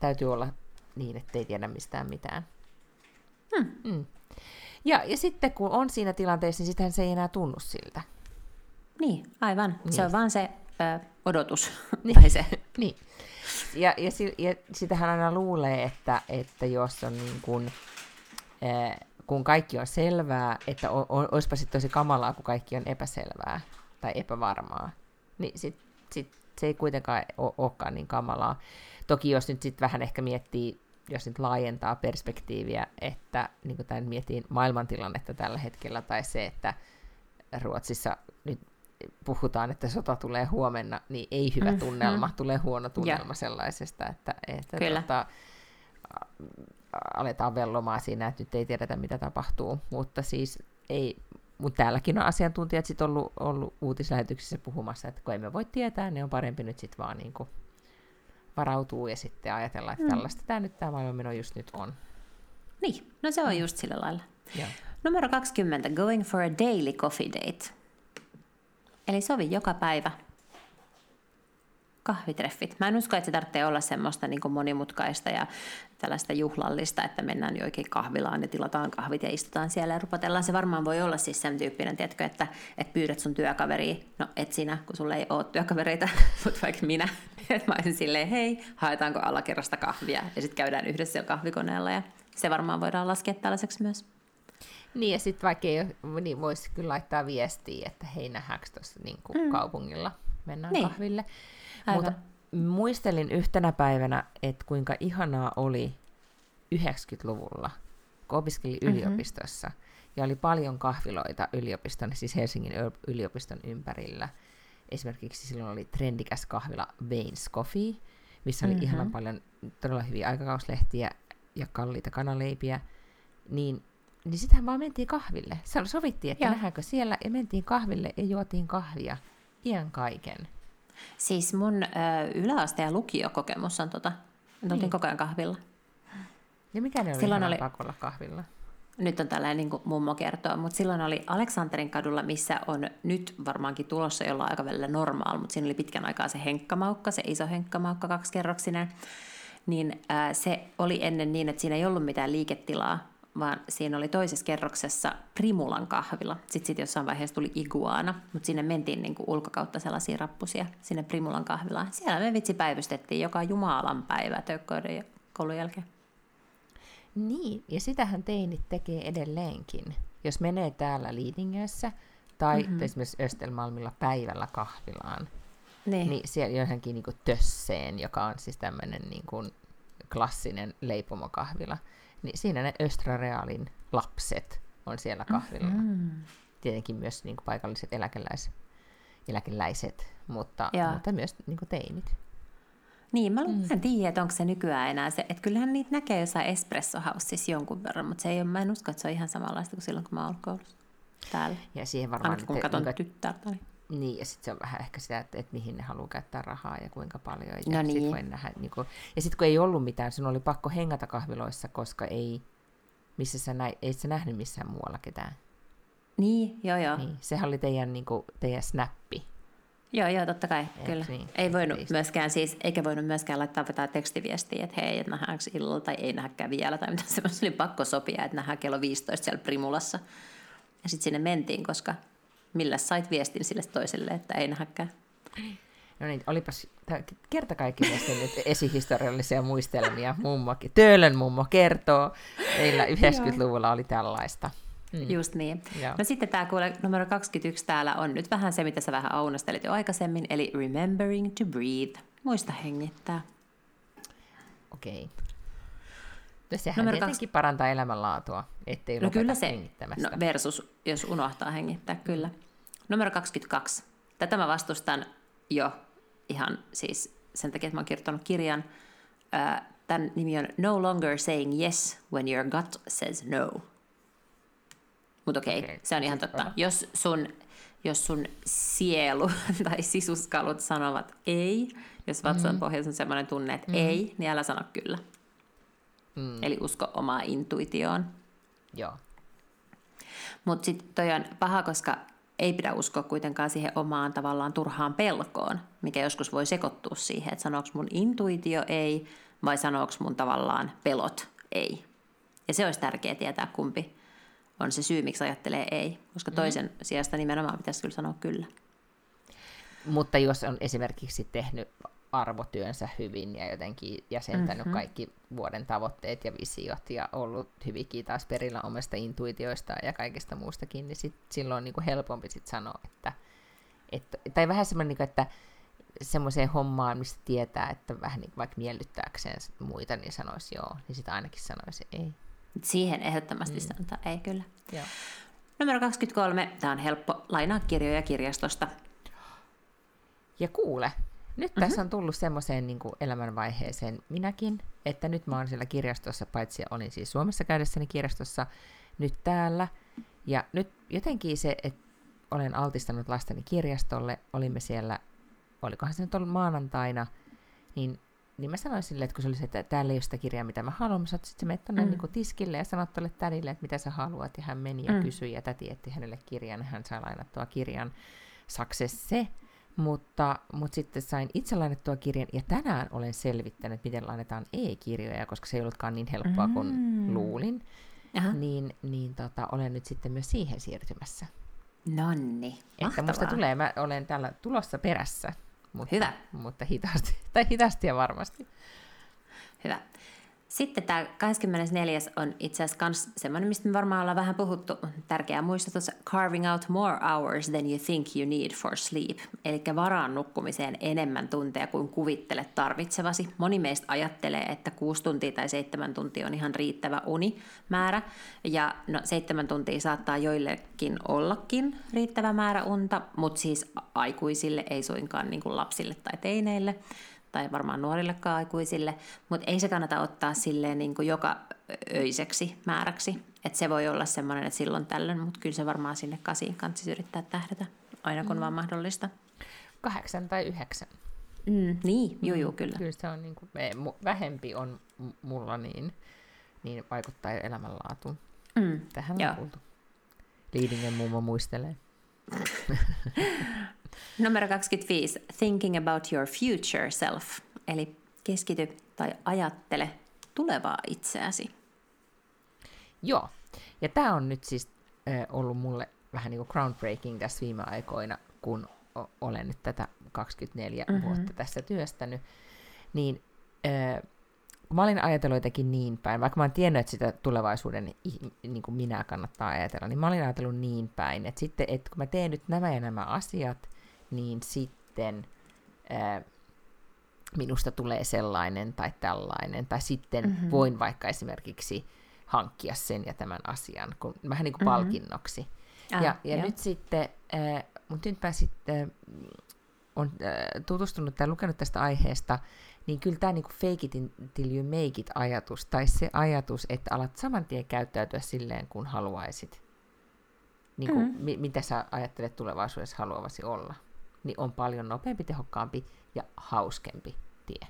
täytyy olla niin, että ei tiedä mistään mitään. Hmm. Mm. Ja, ja sitten kun on siinä tilanteessa, niin sitähän se ei enää tunnu siltä. Niin, aivan. Niin. Se on vaan se ö, odotus. Niin. tai se. Niin. Ja, ja, ja sitähän aina luulee, että, että jos on niin kuin, eh, kun kaikki on selvää, että o, o, olisipa sitten tosi kamalaa, kun kaikki on epäselvää tai epävarmaa, niin sit, sit se ei kuitenkaan olekaan niin kamalaa. Toki jos nyt sitten vähän ehkä miettii, jos nyt laajentaa perspektiiviä, että niin kuin tämän miettii maailmantilannetta tällä hetkellä, tai se, että Ruotsissa nyt puhutaan, että sota tulee huomenna, niin ei hyvä Mhm. tunnelma, tulee huono tunnelma sellaisesta, että, että Kyllä. tota, aletaan vellomaan siinä, että nyt ei tiedetä, mitä tapahtuu, mutta siis ei, mutta täälläkin on asiantuntijat sit ollut, ollut uutislähetyksissä puhumassa, että kun emme voi tietää, niin on parempi nyt sitten vaan niin kuin varautuu ja sitten ajatella, että Mm. tällaista tämä nyt tämä maailmanmeno just nyt on. Niin, no se on just sillä lailla. Joo. Numero 20. Going for a daily coffee date. Eli sovi joka päivä kahvitreffit. Mä en usko, että se tarvitsee olla semmoista niin monimutkaista ja tällaista juhlallista, että mennään joikin kahvilaan ja tilataan kahvit ja istutaan siellä ja rupotellaan. Se varmaan voi olla siis sen tyyppinen, tiedätkö, että, että pyydät sun työkaveria, no et sinä, kun sulla ei ole työkavereita, mutta vaikka minä, että mä olisin silleen, hei, haetaanko alakerrasta kahvia ja sitten käydään yhdessä siellä kahvikoneella ja se varmaan voidaan laskea tällaiseksi myös. Niin, ja sitten vaikka ei ole, niin voisi kyllä laittaa viestiä, että hei nähdäänkö tuossa niin mm. kaupungilla, mennään Niin. kahville. Aivan. Mutta muistelin yhtenä päivänä, että kuinka ihanaa oli 90-luvulla, kun opiskeli Mhm. yliopistossa, ja oli paljon kahviloita yliopiston, siis Helsingin yl- yliopiston ympärillä. Esimerkiksi silloin oli trendikäs kahvila Baines Coffee, missä oli mm-hmm. ihanan paljon todella hyviä aikakauslehtiä ja kalliita kanaleipiä. Niin niin sitähän vaan mentiin kahville. Se sovittiin, että Joo. nähdäänkö siellä, ja mentiin kahville ja juotiin kahvia. Iän kaiken. Siis mun ö, yläaste- ja lukiokokemus on tota. Me oltiin Niin. koko ajan kahvilla. Ja mikä ne oli Silloin oli... pakolla kahvilla? Nyt on tällainen niin kuin mummo kertoo, mutta silloin oli Aleksanterin kadulla, missä on nyt varmaankin tulossa jollain aikavälillä normaal, mutta siinä oli pitkän aikaa se henkkamaukka, se iso henkkamaukka kaksikerroksinen. Niin ää, se oli ennen niin, että siinä ei ollut mitään liiketilaa vaan siinä oli toisessa kerroksessa Primulan kahvila. Sitten sit jossain vaiheessa tuli Iguana, mutta sinne mentiin niinku ulkokautta sellaisia rappusia sinne Primulan kahvilaan. Siellä me vitsi päivystettiin joka Jumalan päivä tökköiden koulun jälkeen. Niin, ja sitähän teinit tekee edelleenkin. Jos menee täällä Liidingössä tai mm-hmm. esimerkiksi Östelmalmilla päivällä kahvilaan, niin, niin siellä johonkin niin tösseen, joka on siis tämmöinen niin kuin klassinen leipomokahvila, niin siinä ne Östrarealin lapset on siellä kahvilla. Mm-hmm. Tietenkin myös niin kuin paikalliset eläkeläis, eläkeläiset, mutta, mutta myös niin kuin teinit. Niin, mä mm. en tiedä, että onko se nykyään enää se, että kyllähän niitä näkee jossain Espresso Houseissa jonkun verran, mutta se ei ole, mä en usko, että se on ihan samanlaista kuin silloin, kun mä olen koulussa täällä. Ja siihen varmaan... Ainakin kun katson niin, tyttärtä. Niin, ja sitten se on vähän ehkä sitä, että, että mihin ne haluaa käyttää rahaa ja kuinka paljon. Ja no niin. Sit voi nähdä, niin kuin, ja sitten kun ei ollut mitään, sinun oli pakko hengata kahviloissa, koska ei, missä sä näi, ei sä nähnyt missään muualla ketään. Niin, joo joo. Niin, sehän oli teidän, niin kuin, teidän snappi. Joo, joo, totta kai, Eikö kyllä. Niin? Ei voinut Teistä. myöskään siis, eikä voinut myöskään laittaa jotain tekstiviestiä, että hei, että nähdäänkö illalla tai ei nähdäkään vielä, tai mitä semmoista oli pakko sopia, että nähdään kello 15 siellä Primulassa. Ja sitten sinne mentiin, koska millä sait viestin sille toiselle, että ei nähdäkään. No niin, olipas kerta kaikki nyt esihistoriallisia muistelmia mummokin. Töölön mummo kertoo, meillä 90-luvulla oli tällaista. Mm. Just niin. Joo. No sitten tämä kuule, numero 21 täällä on nyt vähän se, mitä sä vähän aunastelit jo aikaisemmin, eli remembering to breathe. Muista hengittää. Okei. Okay. No sehän numero tietenkin kaksi... parantaa elämänlaatua, ettei no kyllä se, hengittämästä. No versus jos unohtaa hengittää, kyllä. Numero 22. Tätä mä vastustan jo ihan siis sen takia, että mä oon kirjoittanut kirjan. Tämän nimi on No Longer Saying Yes When Your Gut Says No. Mutta okei, okay, okay, se on ihan totta. Jos sun, jos sun sielu tai sisuskalut sanovat ei, jos vatsan mm-hmm. pohjassa on sellainen tunne, että mm-hmm. ei, niin älä sano kyllä. Mm. Eli usko omaa intuitioon. Joo. Mutta sitten toi on paha, koska ei pidä uskoa kuitenkaan siihen omaan tavallaan turhaan pelkoon, mikä joskus voi sekoittua siihen, että sanooko mun intuitio ei vai sanooko mun tavallaan pelot ei. Ja se olisi tärkeää tietää, kumpi on se syy, miksi ajattelee ei, koska mm. toisen mm. sijasta nimenomaan pitäisi kyllä sanoa kyllä. Mutta jos on esimerkiksi tehnyt arvotyönsä hyvin ja jotenkin jäsentänyt mm-hmm. kaikki vuoden tavoitteet ja visiot ja ollut hyvinkin taas perillä omasta intuitioista ja kaikesta muustakin, niin sit, silloin on niin kuin helpompi sit sanoa, että, että tai vähän semmoinen, niin kuin, että semmoiseen hommaan, mistä tietää, että vähän niin vaikka miellyttääkseen muita, niin sanoisi joo, niin sitten ainakin sanoisi ei. Siihen ehdottomasti mm. sanotaan ei kyllä. Joo. Numero 23. Tämä on helppo lainaa kirjoja kirjastosta. Ja kuule, nyt mm-hmm. tässä on tullut semmoiseen niin elämänvaiheeseen minäkin, että nyt mä oon siellä kirjastossa, paitsi olin siis Suomessa käydessäni kirjastossa, nyt täällä. Ja nyt jotenkin se, että olen altistanut lasteni kirjastolle, olimme siellä, olikohan se nyt ollut maanantaina, niin niin mä sanoin sille, että kun se oli se, että täällä ei ole sitä kirjaa, mitä mä haluan, mä sanoin, että sitten menet tuonne mm. niin tiskille ja sanot tuolle tädille, että mitä sä haluat, ja hän meni ja mm. kysyi, ja täti etti hänelle kirjan, ja hän sai lainattua kirjan Saksesse, mutta, mutta sitten sain itse lainattua kirjan, ja tänään olen selvittänyt, miten lainataan e-kirjoja, koska se ei ollutkaan niin helppoa mm. kuin luulin, Aha. niin, niin tota, olen nyt sitten myös siihen siirtymässä. Nonni, Että musta tulee, mä olen täällä tulossa perässä mutta, Hyvä. Mutta hitaasti, tai hitaasti ja varmasti. Hyvä. Sitten tämä 24. on itse asiassa myös semmoinen, mistä me varmaan ollaan vähän puhuttu. Tärkeää muistutus, carving out more hours than you think you need for sleep. Eli varaan nukkumiseen enemmän tunteja kuin kuvittelet tarvitsevasi. Moni meistä ajattelee, että 6 tuntia tai 7 tuntia on ihan riittävä unimäärä. Ja no, 7 tuntia saattaa joillekin ollakin riittävä määrä unta, mutta siis aikuisille, ei suinkaan niin kuin lapsille tai teineille tai varmaan nuorillekaan aikuisille, mutta ei se kannata ottaa silleen niin kuin joka öiseksi määräksi. Että se voi olla semmoinen, että silloin tällöin, mutta kyllä se varmaan sinne kasiin kanssa yrittää tähdätä, aina kun mm. vaan mahdollista. Kahdeksan tai yhdeksän. Mm, niin, juu, juu, kyllä. Kyllä se on niin kuin, vähempi on mulla niin, niin vaikuttaa elämänlaatuun. Mm, Tähän on kuultu. Liidingen mummo muistelee. Numero 25. Thinking about your future self. Eli keskity tai ajattele tulevaa itseäsi. Joo, ja tämä on nyt siis äh, ollut mulle vähän niin kuin groundbreaking tässä viime aikoina, kun o- olen nyt tätä 24 mm-hmm. vuotta tässä työstänyt, niin äh, mä olin ajatellut jotenkin niin päin, vaikka mä oon tiennyt, että sitä tulevaisuuden niin kuin minä kannattaa ajatella, niin mä olin ajatellut niin päin, että sitten, että kun mä teen nyt nämä ja nämä asiat, niin sitten ää, minusta tulee sellainen tai tällainen, tai sitten mm-hmm. voin vaikka esimerkiksi hankkia sen ja tämän asian, kun, vähän niin kuin mm-hmm. palkinnoksi. Ah, ja ja nyt sitten, äh, mutta nyt mä sitten on äh, tutustunut tai lukenut tästä aiheesta, niin kyllä tämä niinku fake it till you make it ajatus, tai se ajatus, että alat saman tien käyttäytyä silleen, kun haluaisit, niin kuin, mm. mi- mitä sä ajattelet tulevaisuudessa haluavasi olla, niin on paljon nopeampi, tehokkaampi ja hauskempi tie.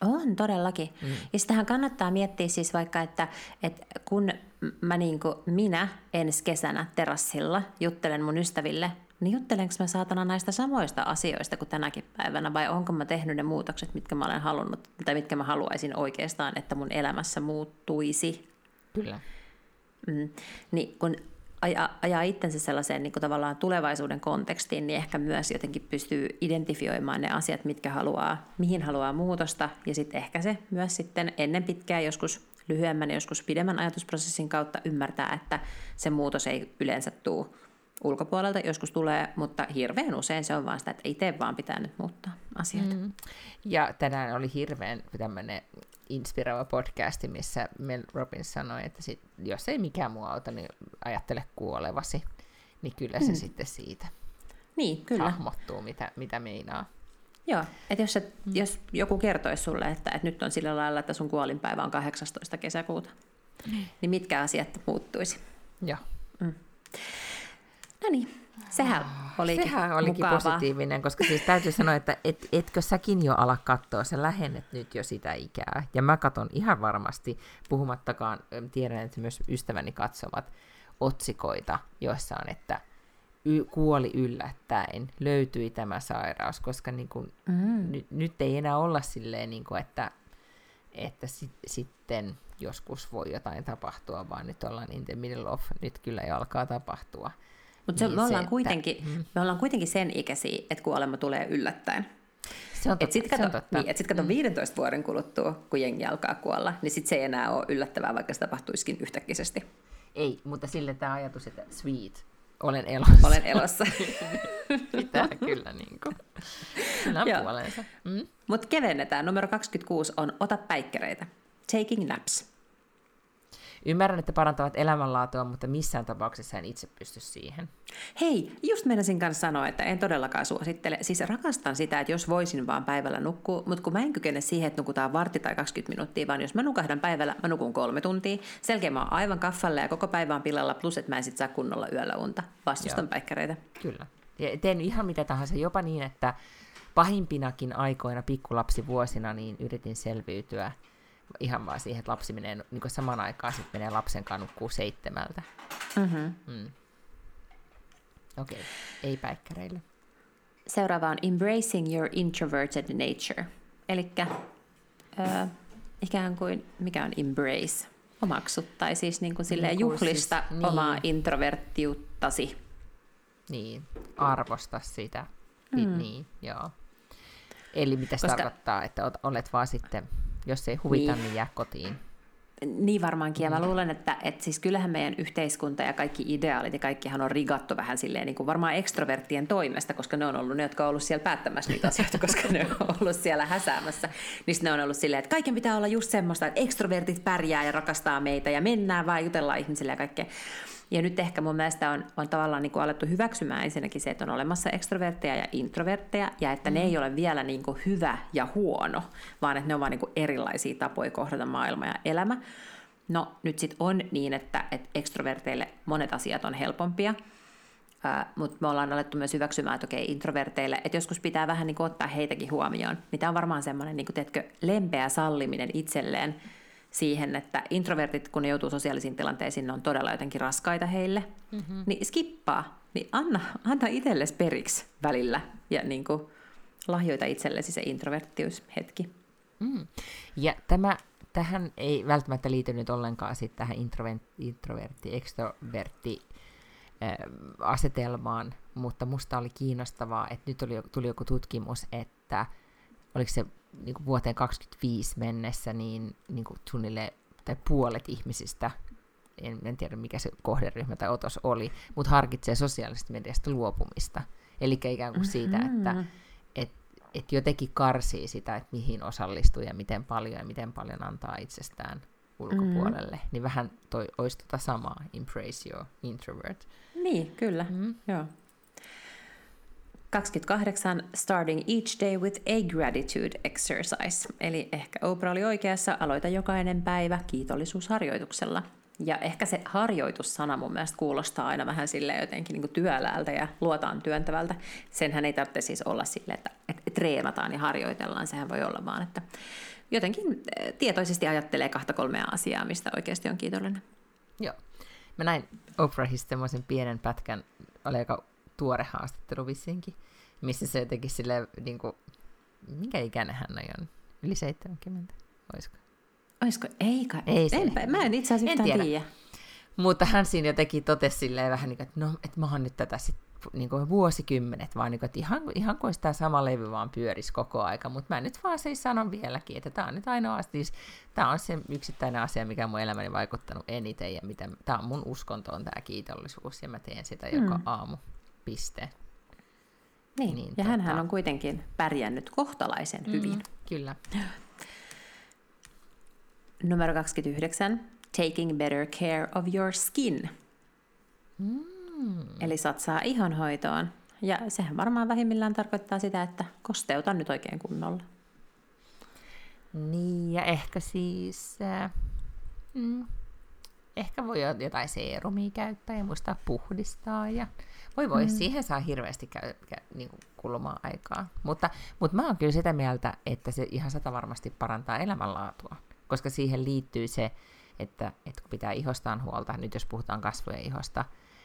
On todellakin. Mm. Ja sitähän kannattaa miettiä siis vaikka, että, että kun mä niin kuin minä ensi kesänä terassilla juttelen mun ystäville, niin juttelenko mä saatana näistä samoista asioista kuin tänäkin päivänä, vai onko mä tehnyt ne muutokset, mitkä mä olen halunnut, tai mitkä mä haluaisin oikeastaan, että mun elämässä muuttuisi. Kyllä. Mm. Niin kun ajaa, ajaa itsensä sellaiseen niin tavallaan tulevaisuuden kontekstiin, niin ehkä myös jotenkin pystyy identifioimaan ne asiat, mitkä haluaa, mihin haluaa muutosta, ja sitten ehkä se myös sitten ennen pitkää joskus lyhyemmän ja joskus pidemmän ajatusprosessin kautta ymmärtää, että se muutos ei yleensä tule ulkopuolelta, joskus tulee, mutta hirveän usein se on vaan sitä, että itse vaan pitää nyt muuttaa asioita. Mm. Ja tänään oli hirveän tämmöinen inspiroiva podcasti, missä Mel Robbins sanoi, että sit, jos ei mikään muu auta, niin ajattele kuolevasi. Niin kyllä se mm. sitten siitä niin, kyllä. hahmottuu, mitä, mitä meinaa. Joo, että jos, et, mm. jos joku kertoisi sulle, että, että nyt on sillä lailla, että sun kuolinpäivä on 18. kesäkuuta, mm. niin mitkä asiat muuttuisi? Joo. Mm. No niin, sehän olikin Sehän olikin mukavaa. positiivinen, koska siis täytyy sanoa, että et, etkö säkin jo ala katsoa, sä lähennet nyt jo sitä ikää. Ja mä katon ihan varmasti, puhumattakaan, tiedän, että myös ystäväni katsovat otsikoita, joissa on, että y- kuoli yllättäen, löytyi tämä sairaus, koska niin kun, mm. ny- nyt ei enää olla silleen, niin kun, että, että sit, sitten joskus voi jotain tapahtua, vaan nyt ollaan in the middle of, nyt kyllä jo alkaa tapahtua. Mutta niin me, ollaan se, kuitenkin, että, mm. me ollaan kuitenkin sen ikäisiä, että kuolema tulee yllättäen. Se on totta. Sitten kato, niin, et sit kato mm. 15 vuoden kuluttua, kun jengi alkaa kuolla, niin sitten se ei enää ole yllättävää, vaikka se tapahtuisikin yhtäkkisesti. Ei, mutta sille tämä ajatus, että sweet, olen elossa. Olen elossa. Pitää kyllä niin kuin. Kyllä puolensa. Mm? Mutta kevennetään. Numero 26 on ota päikkereitä. Taking naps. Ymmärrän, että parantavat elämänlaatua, mutta missään tapauksessa en itse pysty siihen. Hei, just meinasin kanssa sanoa, että en todellakaan suosittele. Siis rakastan sitä, että jos voisin vaan päivällä nukkua, mutta kun mä en kykene siihen, että nukutaan vartti tai 20 minuuttia, vaan jos mä nukahdan päivällä, mä nukun kolme tuntia. Selkeä mä oon aivan kaffalle ja koko päivä on pilalla, plus että mä en sit saa kunnolla yöllä unta. Vastustan Joo. päikkäreitä. Kyllä. Ja teen ihan mitä tahansa, jopa niin, että pahimpinakin aikoina pikkulapsivuosina niin yritin selviytyä ihan vaan siihen, että lapsi menee niin saman aikaan, sitten menee lapsen kanssa nukkuu seitsemältä. Mm-hmm. Mm. Okei, okay. ei päikkäreille. Seuraava on Embracing Your Introverted Nature. Eli äh, ikään kuin, mikä on embrace? Omaksut, tai siis niin kuin silleen niin juhlista siis, niin. omaa introverttiuttasi. Niin, arvosta sitä. Mm. Niin, joo. Eli mitä se Koska... tarkoittaa, että olet vaan sitten jos ei huvita, niin, niin jää kotiin. Niin varmaankin, ja mä luulen, että, että siis kyllähän meidän yhteiskunta ja kaikki ideaalit ja kaikkihan on rigattu vähän silleen niin kuin varmaan ekstroverttien toimesta, koska ne on ollut ne, jotka on ollut siellä päättämässä niitä asioita, koska ne on ollut siellä häsäämässä. Niin ne on ollut silleen, että kaiken pitää olla just semmoista, että ekstrovertit pärjää ja rakastaa meitä ja mennään vaan jutellaan ihmisille ja kaikkea. Ja nyt ehkä mun mielestä on, on tavallaan niin kuin alettu hyväksymään ensinnäkin se, että on olemassa ekstrovertteja ja introvertteja, ja että mm. ne ei ole vielä niin kuin hyvä ja huono, vaan että ne on vaan niin kuin erilaisia tapoja kohdata maailma ja elämä. No nyt sitten on niin, että, että ekstroverteille monet asiat on helpompia, mutta me ollaan alettu myös hyväksymään, että okei, introverteille, että joskus pitää vähän niin kuin ottaa heitäkin huomioon. Mitä on varmaan semmoinen, niin kuin, teetkö, lempeä salliminen itselleen, siihen, että introvertit, kun ne joutuu sosiaalisiin tilanteisiin, ne on todella jotenkin raskaita heille, mm-hmm. niin skippaa, niin anna, anna itsellesi periksi välillä ja niin kuin lahjoita itsellesi se introverttiushetki. Mm. Ja tämä tähän ei välttämättä liity nyt ollenkaan sit tähän introvertti, extrovertti asetelmaan, mutta musta oli kiinnostavaa, että nyt oli, tuli joku tutkimus, että oliko se niin kuin vuoteen 2025 mennessä, niin, niin kuin suunnilleen, tai puolet ihmisistä, en, en tiedä mikä se kohderyhmä tai otos oli, mutta harkitsee sosiaalisesta mediasta luopumista. Eli ikään kuin siitä, mm-hmm. että et, et jotenkin karsii sitä, että mihin osallistuu ja miten paljon ja miten paljon antaa itsestään ulkopuolelle. Mm-hmm. Niin vähän toi, olisi tota samaa, embrace your introvert. Niin, kyllä. Mm-hmm. Joo. 28. Starting each day with a gratitude exercise. Eli ehkä Oprah oli oikeassa, aloita jokainen päivä kiitollisuusharjoituksella. Ja ehkä se harjoitussana mun mielestä kuulostaa aina vähän sille jotenkin niin työläältä ja luotaan työntävältä. Senhän ei tarvitse siis olla sille, että, treenataan ja harjoitellaan. Sehän voi olla vaan, että jotenkin eh, tietoisesti ajattelee kahta kolmea asiaa, mistä oikeasti on kiitollinen. Joo. Mä näin Oprahista semmoisen pienen pätkän, oli aika tuore haastattelu vissinkin, missä se jotenkin silleen, niin kuin, minkä ikäinen hän on? Yli 70, olisiko? Olisiko? Eikä. Ei se. Enpä, mä en itse asiassa en tiedä. tiedä. Mutta hän siinä jotenkin totesi silleen vähän niin kuin, että no, että mä oon nyt tätä sit niin kuin vuosikymmenet, vaan niin kuin, että ihan, ihan kuin tämä sama levy vaan pyörisi koko aika, mutta mä nyt vaan siis sanon vieläkin, että tämä on nyt ainoa, siis tämä on se yksittäinen asia, mikä mun elämäni vaikuttanut eniten, ja tämä on mun uskonto on tämä kiitollisuus, ja mä teen sitä mm. joka aamu, piste. Niin, niin ja tota... hän on kuitenkin pärjännyt kohtalaisen mm, hyvin. Kyllä. Numero 29. Taking better care of your skin. Mm. Eli satsaa ihonhoitoon. Ja sehän varmaan vähimmillään tarkoittaa sitä, että kosteuta nyt oikein kunnolla. Niin, ja ehkä siis... Äh, mm, ehkä voi jotain seerumia käyttää ja muistaa puhdistaa. Ja voi voi, mm. siihen saa hirveästi käy, käy, niin kuin kulumaan aikaa. Mutta, mutta mä oon kyllä sitä mieltä, että se ihan sata varmasti parantaa elämänlaatua. Koska siihen liittyy se, että, että kun pitää ihostaan huolta, nyt jos puhutaan kasvojen ihosta,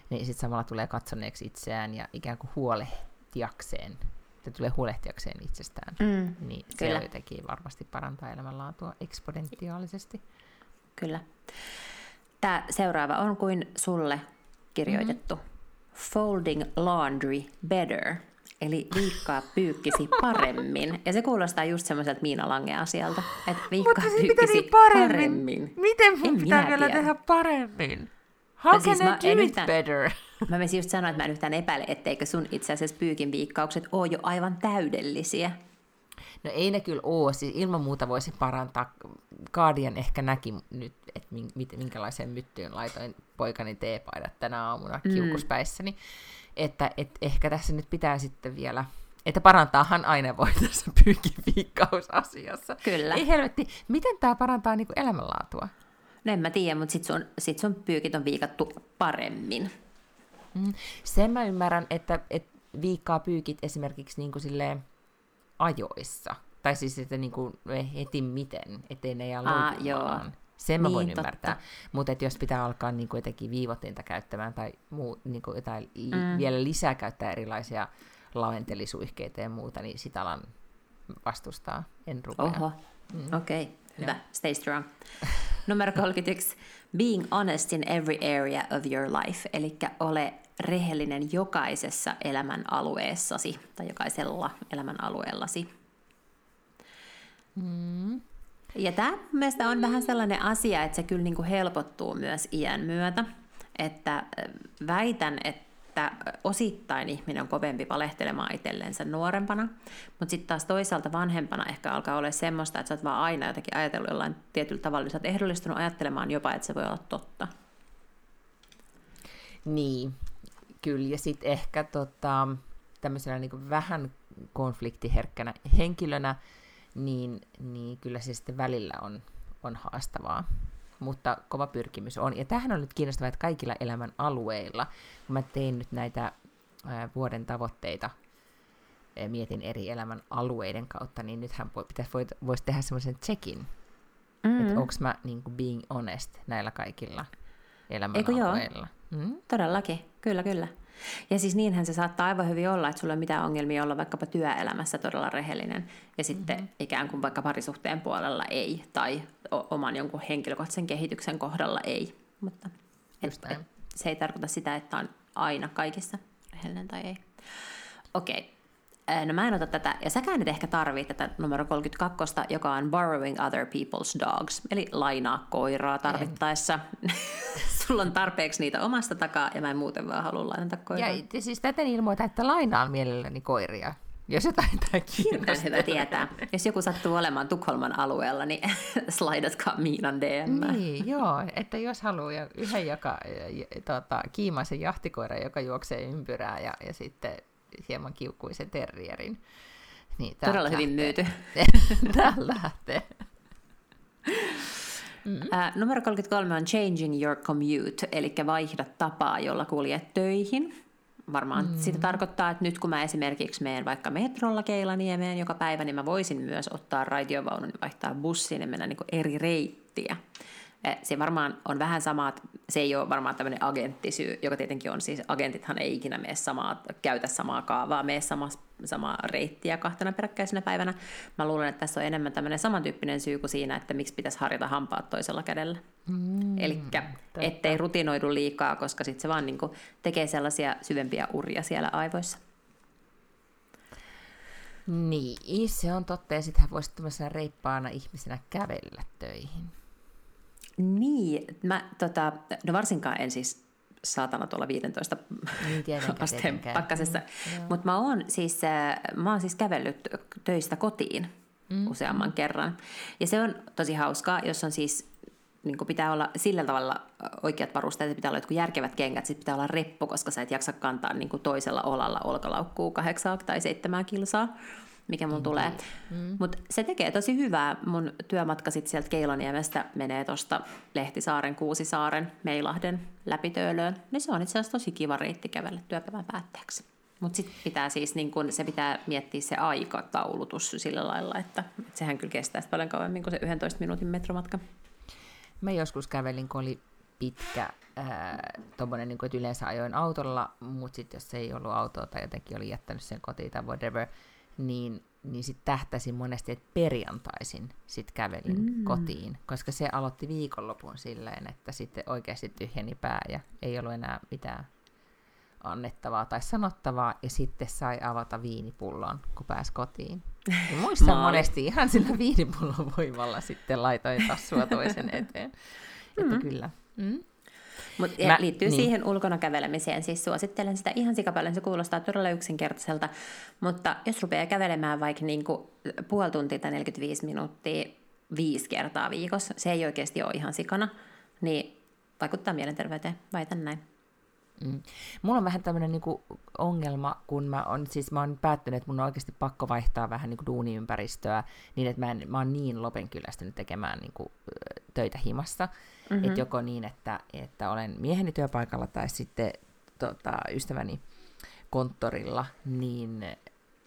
niin sitten samalla tulee katsoneeksi itseään ja ikään kuin huolehtiakseen, että tulee huolehtiakseen itsestään, mm, niin se kyllä. jotenkin varmasti parantaa elämänlaatua eksponentiaalisesti. Kyllä. Tämä seuraava on kuin sulle kirjoitettu. Mm-hmm. Folding laundry better, eli viikkaa pyykkisi paremmin. Ja se kuulostaa just semmoiselta Miina Lange-asialta, että viikkaa pyykkisi paremmin. paremmin. Miten mun pitää vielä tiedä. tehdä paremmin? How can siis I do it yhtään, better? Mä menisin just sanoa, että mä en yhtään epäile, etteikö sun itse asiassa pyykin viikkaukset ole jo aivan täydellisiä. No ei ne kyllä ole, siis ilman muuta voisi parantaa. Guardian ehkä näki nyt, että minkälaiseen myttyyn laitoin poikani teepaidat tänä aamuna mm. kiukuspäissäni. Että et ehkä tässä nyt pitää sitten vielä, että parantaahan aina voi tässä pyykiviikkausasiassa. Kyllä. Ei helvetti, miten tämä parantaa niinku elämänlaatua? No en mä tiedä, mutta sit sun, sit sun pyykit on viikattu paremmin. Mm. Sen mä ymmärrän, että, että viikkaa pyykit esimerkiksi niin kuin silleen ajoissa. Tai siis, että niin kuin heti miten, ettei ne jää Aa, joo. Sen mä niin, voin totta. ymmärtää. Mutta jos pitää alkaa niin kuin jotenkin viivotteita käyttämään tai muu, niin kuin jotain mm. vielä lisää käyttää erilaisia laventelisuihkeita ja muuta, niin sitä alan vastustaa. En rupea. Oho, mm. okei. Okay. Hyvä, stay strong. Numero 31. Being honest in every area of your life. Eli ole rehellinen jokaisessa elämän alueessasi tai jokaisella elämän alueellasi. Mm. Ja tämä mielestäni on vähän sellainen asia, että se kyllä niin kuin helpottuu myös iän myötä. Että väitän, että että osittain ihminen on kovempi valehtelemaan itsellensä nuorempana, mutta sitten taas toisaalta vanhempana ehkä alkaa olla semmoista, että sä oot vaan aina jotenkin ajatellut jollain tietyllä tavalla, niin sä oot ehdollistunut ajattelemaan jopa, että se voi olla totta. Niin, kyllä. Ja sitten ehkä tota, tämmöisenä niin vähän konfliktiherkkänä henkilönä, niin, niin kyllä se sitten välillä on, on haastavaa mutta kova pyrkimys on. Ja tähän on nyt kiinnostavaa, että kaikilla elämän alueilla, kun mä tein nyt näitä ää, vuoden tavoitteita, mietin eri elämän alueiden kautta, niin nythän pitäisi, voisi tehdä semmoisen checkin, mm-hmm. että onko mä niin kuin being honest näillä kaikilla elämän Eikö alueilla. Joo? Mm? Todellakin, kyllä, kyllä. Ja siis niinhän se saattaa aivan hyvin olla, että sulla ei ole mitään ongelmia olla vaikkapa työelämässä todella rehellinen ja sitten mm-hmm. ikään kuin vaikka parisuhteen puolella ei tai oman jonkun henkilökohtaisen kehityksen kohdalla ei. Mutta et, et, se ei tarkoita sitä, että on aina kaikissa rehellinen tai ei. Okei, no mä en ota tätä, ja säkään et ehkä tarvii tätä numero 32, joka on borrowing other people's dogs, eli lainaa koiraa tarvittaessa. Sulla on tarpeeksi niitä omasta takaa, ja mä en muuten vaan halua lainata koiraa. Ja siis täten ilmoita, että lainaan mielelläni koiria. Jos jotain tämä kiinnostaa. hyvä tietää. Jos joku sattuu olemaan Tukholman alueella, niin slaidatkaa Miinan DM. Niin, joo. Että jos haluaa yhden joka, tota, kiimaisen jahtikoira, joka juoksee ympyrää ja, ja sitten hieman kiukkuisen terrierin. Niin, Todella lähtee. hyvin myyty. Tämä lähtee. Mm. Uh, numero 33 on Changing Your Commute, eli vaihda tapaa, jolla kuljet töihin. Varmaan mm. sitä tarkoittaa, että nyt kun mä esimerkiksi menen vaikka metrolla Keilaniemeen joka päivä, niin mä voisin myös ottaa raitiovaunun ja vaihtaa bussiin ja mennä niin eri reittiä. Eh, se varmaan on vähän sama, se ei ole varmaan tämmöinen agenttisyy, joka tietenkin on siis, agentithan ei ikinä mene samaa, käytä samaa kaavaa, mene sama, samaa reittiä kahtena peräkkäisenä päivänä. Mä luulen, että tässä on enemmän tämmöinen samantyyppinen syy kuin siinä, että miksi pitäisi harjata hampaat toisella kädellä. Mm, Eli ettei rutinoidu liikaa, koska sitten se vaan niin tekee sellaisia syvempiä uria siellä aivoissa. Niin, se on totta. Ja sittenhän voisi tämmöisenä reippaana ihmisenä kävellä töihin. Niin, mä tota, no varsinkaan en siis saatana tuolla 15 niin, asteen pakkasessa. Mm, Mutta mä oon siis, äh, mä oon siis kävellyt töistä kotiin mm. useamman kerran. Ja se on tosi hauskaa, jos on siis niin pitää olla sillä tavalla oikeat varusteet, että pitää olla jotkut järkevät kengät, sitten pitää olla reppu, koska sä et jaksa kantaa niin toisella olalla olkalaukkuu kahdeksaa tai seitsemää kilsaa mikä mun tulee. Mm. Mutta se tekee tosi hyvää. Mun työmatka sitten sieltä Keiloniemestä menee tuosta Lehtisaaren, Kuusisaaren, Meilahden läpi Töölöön. Niin se on itse asiassa tosi kiva reitti kävellä työpäivän päätteeksi. Mutta sitten pitää siis, niin kun, se pitää miettiä se aikataulutus sillä lailla, että, että sehän kyllä kestää paljon kauemmin kuin se 11 minuutin metromatka. Mä joskus kävelin, kun oli pitkä tuommoinen, niin että yleensä ajoin autolla, mutta sitten jos ei ollut autoa tai jotenkin oli jättänyt sen kotiin tai whatever, niin, niin sitten tähtäisin monesti, että perjantaisin sitten kävelin mm. kotiin, koska se aloitti viikonlopun silleen, että sitten oikeasti tyhjeni pää ja ei ollut enää mitään annettavaa tai sanottavaa, ja sitten sai avata viinipullon, kun pääsi kotiin. Ja muistan monesti ihan sillä viinipullon voimalla sitten laitoin tassua toisen eteen. Mm-hmm. Että kyllä. Mm. Mutta liittyy niin. siihen ulkona kävelemiseen, siis suosittelen sitä ihan sikapaljon, se kuulostaa todella yksinkertaiselta, mutta jos rupeaa kävelemään vaikka niinku puoli tuntia tai 45 minuuttia viisi kertaa viikossa, se ei oikeasti ole ihan sikana, niin vaikuttaa mielenterveyteen, väitän näin. Mm. Mulla on vähän tämmöinen niinku ongelma, kun mä oon, siis mä oon päättänyt, että mun on oikeasti pakko vaihtaa vähän niinku duuniympäristöä, niin että mä, en, mä oon niin lopenkyllästynyt tekemään niinku, töitä himassa, mm-hmm. että joko niin, että, että olen mieheni työpaikalla tai sitten tota, ystäväni konttorilla, niin,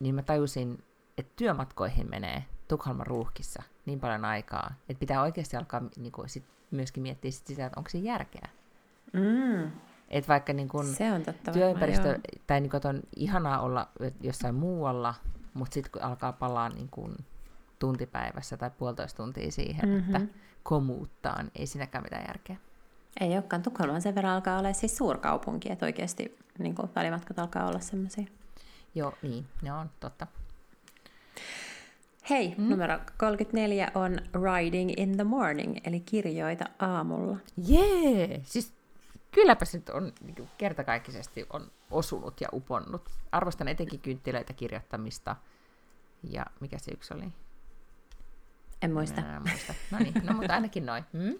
niin mä tajusin, että työmatkoihin menee Tukholman ruuhkissa niin paljon aikaa, että pitää oikeasti alkaa niinku, sit myöskin miettiä sit sitä, että onko se järkeä. Mm. Että vaikka niin kun se on totta työympäristö, varmaan, tai niin kun, on ihanaa olla jossain muualla, mutta sitten kun alkaa palaa niin kun tuntipäivässä tai puolitoista tuntia siihen, mm-hmm. että komuuttaa, niin ei siinäkään mitään järkeä. Ei olekaan. Tukholma sen verran alkaa olla siis suurkaupunki, että oikeasti niin kuin, välimatkat alkaa olla semmoisia. Joo, niin, ne on totta. Hei, mm. numero 34 on Riding in the Morning, eli kirjoita aamulla. Jee! Yeah! Siis kylläpä se on niin kertakaikkisesti on osunut ja uponnut. Arvostan etenkin kynttilöitä kirjoittamista. Ja mikä se yksi oli? En muista. En muista. No niin, no mutta ainakin noin. Hmm?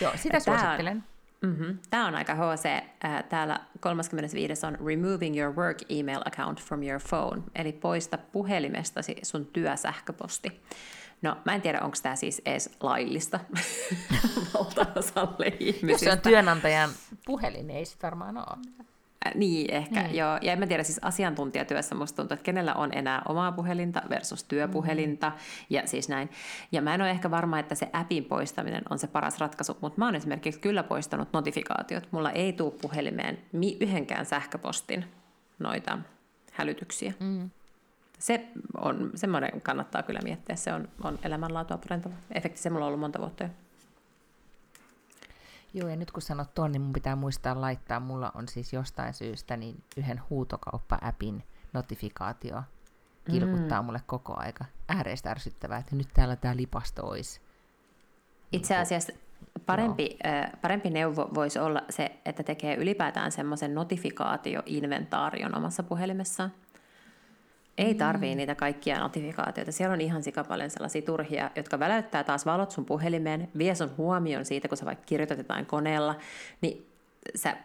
Joo, sitä Tää suosittelen. On, mm-hmm. Tämä on aika HC. Äh, täällä 35 on Removing your work email account from your phone, eli poista puhelimestasi sun työsähköposti. No, mä en tiedä, onko tämä siis edes laillista valtaosalle ihmisistä. Jos se on työnantajan puhelin, niin ei se varmaan ole. Niin, ehkä, mm. joo. Ja en mä tiedä, siis asiantuntijatyössä musta tuntuu, että kenellä on enää omaa puhelinta versus työpuhelinta, mm. ja siis näin. Ja mä en ole ehkä varma, että se appin poistaminen on se paras ratkaisu, mutta mä oon esimerkiksi kyllä poistanut notifikaatiot. Mulla ei tule puhelimeen yhdenkään sähköpostin noita hälytyksiä. Mm. Se on, semmoinen kannattaa kyllä miettiä, se on, on elämänlaatua parantava efekti, se mulla on ollut monta vuotta jo. Joo, ja nyt kun sanot tuon, niin mun pitää muistaa laittaa, mulla on siis jostain syystä niin yhden huutokauppa-appin notifikaatio kilkuttaa mm. mulle koko aika. Ääreistä ärsyttävää, että nyt täällä tämä lipasto olisi. Itse niinku- asiassa parempi, äh, parempi neuvo voisi olla se, että tekee ylipäätään semmoisen notifikaatioinventaarion omassa puhelimessaan. Ei tarvii mm. niitä kaikkia notifikaatioita. Siellä on ihan paljon sellaisia turhia, jotka väläyttää taas valot sun puhelimeen, vie sun huomion siitä, kun sä vaikka kirjoitat jotain koneella, niin sä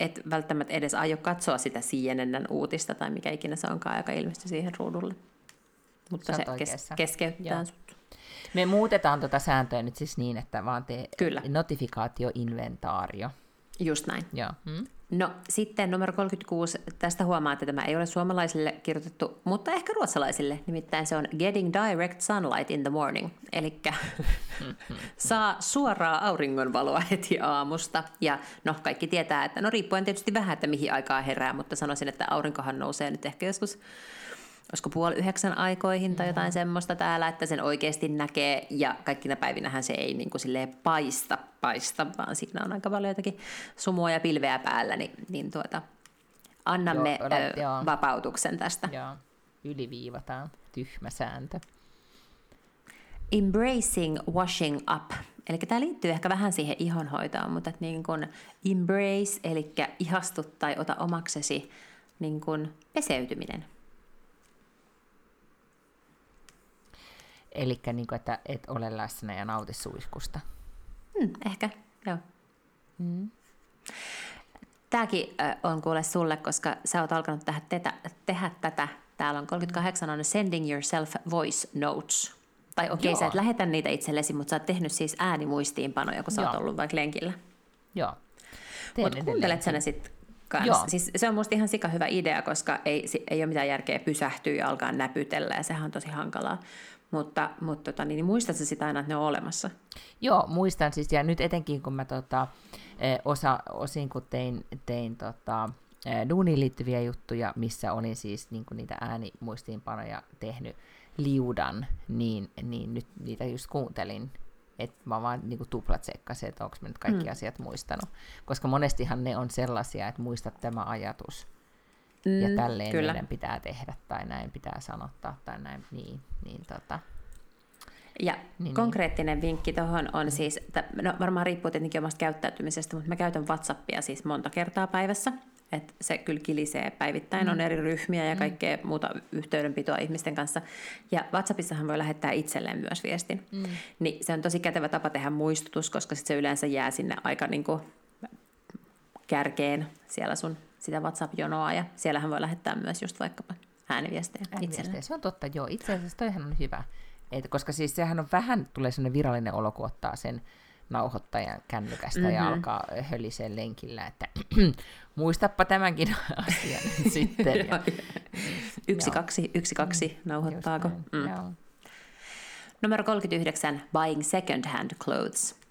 et välttämättä edes aio katsoa sitä CNNn uutista tai mikä ikinä se onkaan, joka ilmestyy siihen ruudulle. Mutta se kes- keskeyttää Joo. sut. Me muutetaan tuota sääntöä nyt siis niin, että vaan tee Kyllä. notifikaatioinventaario. Just näin. Joo. Hmm? No sitten numero 36, tästä huomaa, että tämä ei ole suomalaisille kirjoitettu, mutta ehkä ruotsalaisille, nimittäin se on Getting Direct Sunlight in the Morning, eli saa suoraa auringonvaloa heti aamusta. Ja no kaikki tietää, että no riippuen tietysti vähän, että mihin aikaa herää, mutta sanoisin, että aurinkohan nousee nyt ehkä joskus olisiko puoli yhdeksän aikoihin tai jotain mm. semmoista täällä, että sen oikeasti näkee, ja kaikkina päivinähän se ei niin kuin paista, paista, vaan siinä on aika paljon jotakin sumua ja pilveä päällä, niin, niin tuota, annamme joo, ö, joo. vapautuksen tästä. Joo, yliviivataan, tyhmä sääntö. Embracing washing up. Eli tämä liittyy ehkä vähän siihen ihonhoitoon, mutta että niin kuin embrace, eli ihastu tai ota omaksesi niin kuin peseytyminen. Eli niin kuin, että et ole läsnä ja nauti suihkusta. Hmm, ehkä, joo. Hmm. Tämäkin on kuule sulle, koska sä oot alkanut tehdä, tehdä, tehdä tätä. Täällä on 38 on Sending Yourself Voice Notes. Tai okei, okay, sä et lähetä niitä itsellesi, mutta sä oot tehnyt siis äänimuistiinpanoja, kun sä Joo. oot ollut vaikka lenkillä. Joo. Mutta kuuntelet sä ne sitten kanssa. Siis se on musta ihan sika hyvä idea, koska ei, ei ole mitään järkeä pysähtyä ja alkaa näpytellä, ja sehän on tosi hankalaa. Mutta, mutta tota, niin muistatko sitä aina, että ne on olemassa? Joo, muistan siis, ja nyt etenkin kun mä tota, e, osa, osin kun tein, tein tota, e, duuniin liittyviä juttuja, missä olin siis niin kuin niitä äänimuistiinpanoja tehnyt liudan, niin, niin nyt niitä just kuuntelin että mä vaan niin tuplat sekkasin, että onko mä nyt kaikki mm. asiat muistanut. Koska monestihan ne on sellaisia, että muistat tämä ajatus, mm, ja tälleen kyllä. meidän pitää tehdä, tai näin pitää sanottaa, tai näin, niin, niin tota. Ja niin, niin. konkreettinen niin. vinkki tuohon on siis, että, no varmaan riippuu tietenkin omasta käyttäytymisestä, mutta mä käytän WhatsAppia siis monta kertaa päivässä, että se kyllä kilisee päivittäin, mm. on eri ryhmiä ja mm. kaikkea mm. muuta yhteydenpitoa ihmisten kanssa. Ja WhatsAppissahan voi lähettää itselleen myös viestin. Mm. Niin se on tosi kätevä tapa tehdä muistutus, koska sit se yleensä jää sinne aika niin kuin kärkeen siellä sun sitä WhatsApp-jonoa, ja siellähän voi lähettää myös just vaikkapa ääniviestejä, ääniviestejä. Se on totta, joo. Itse asiassa toihan on hyvä. Et, koska siis sehän on vähän, tulee sellainen virallinen olo, kun ottaa sen nauhoittajan kännykästä mm-hmm. ja alkaa höliseen lenkillä, että muistappa tämänkin asian sitten. Ja, yksi, joo. kaksi, yksi, kaksi, mm, nauhoittaako? Mm. Numero 39, buying second hand clothes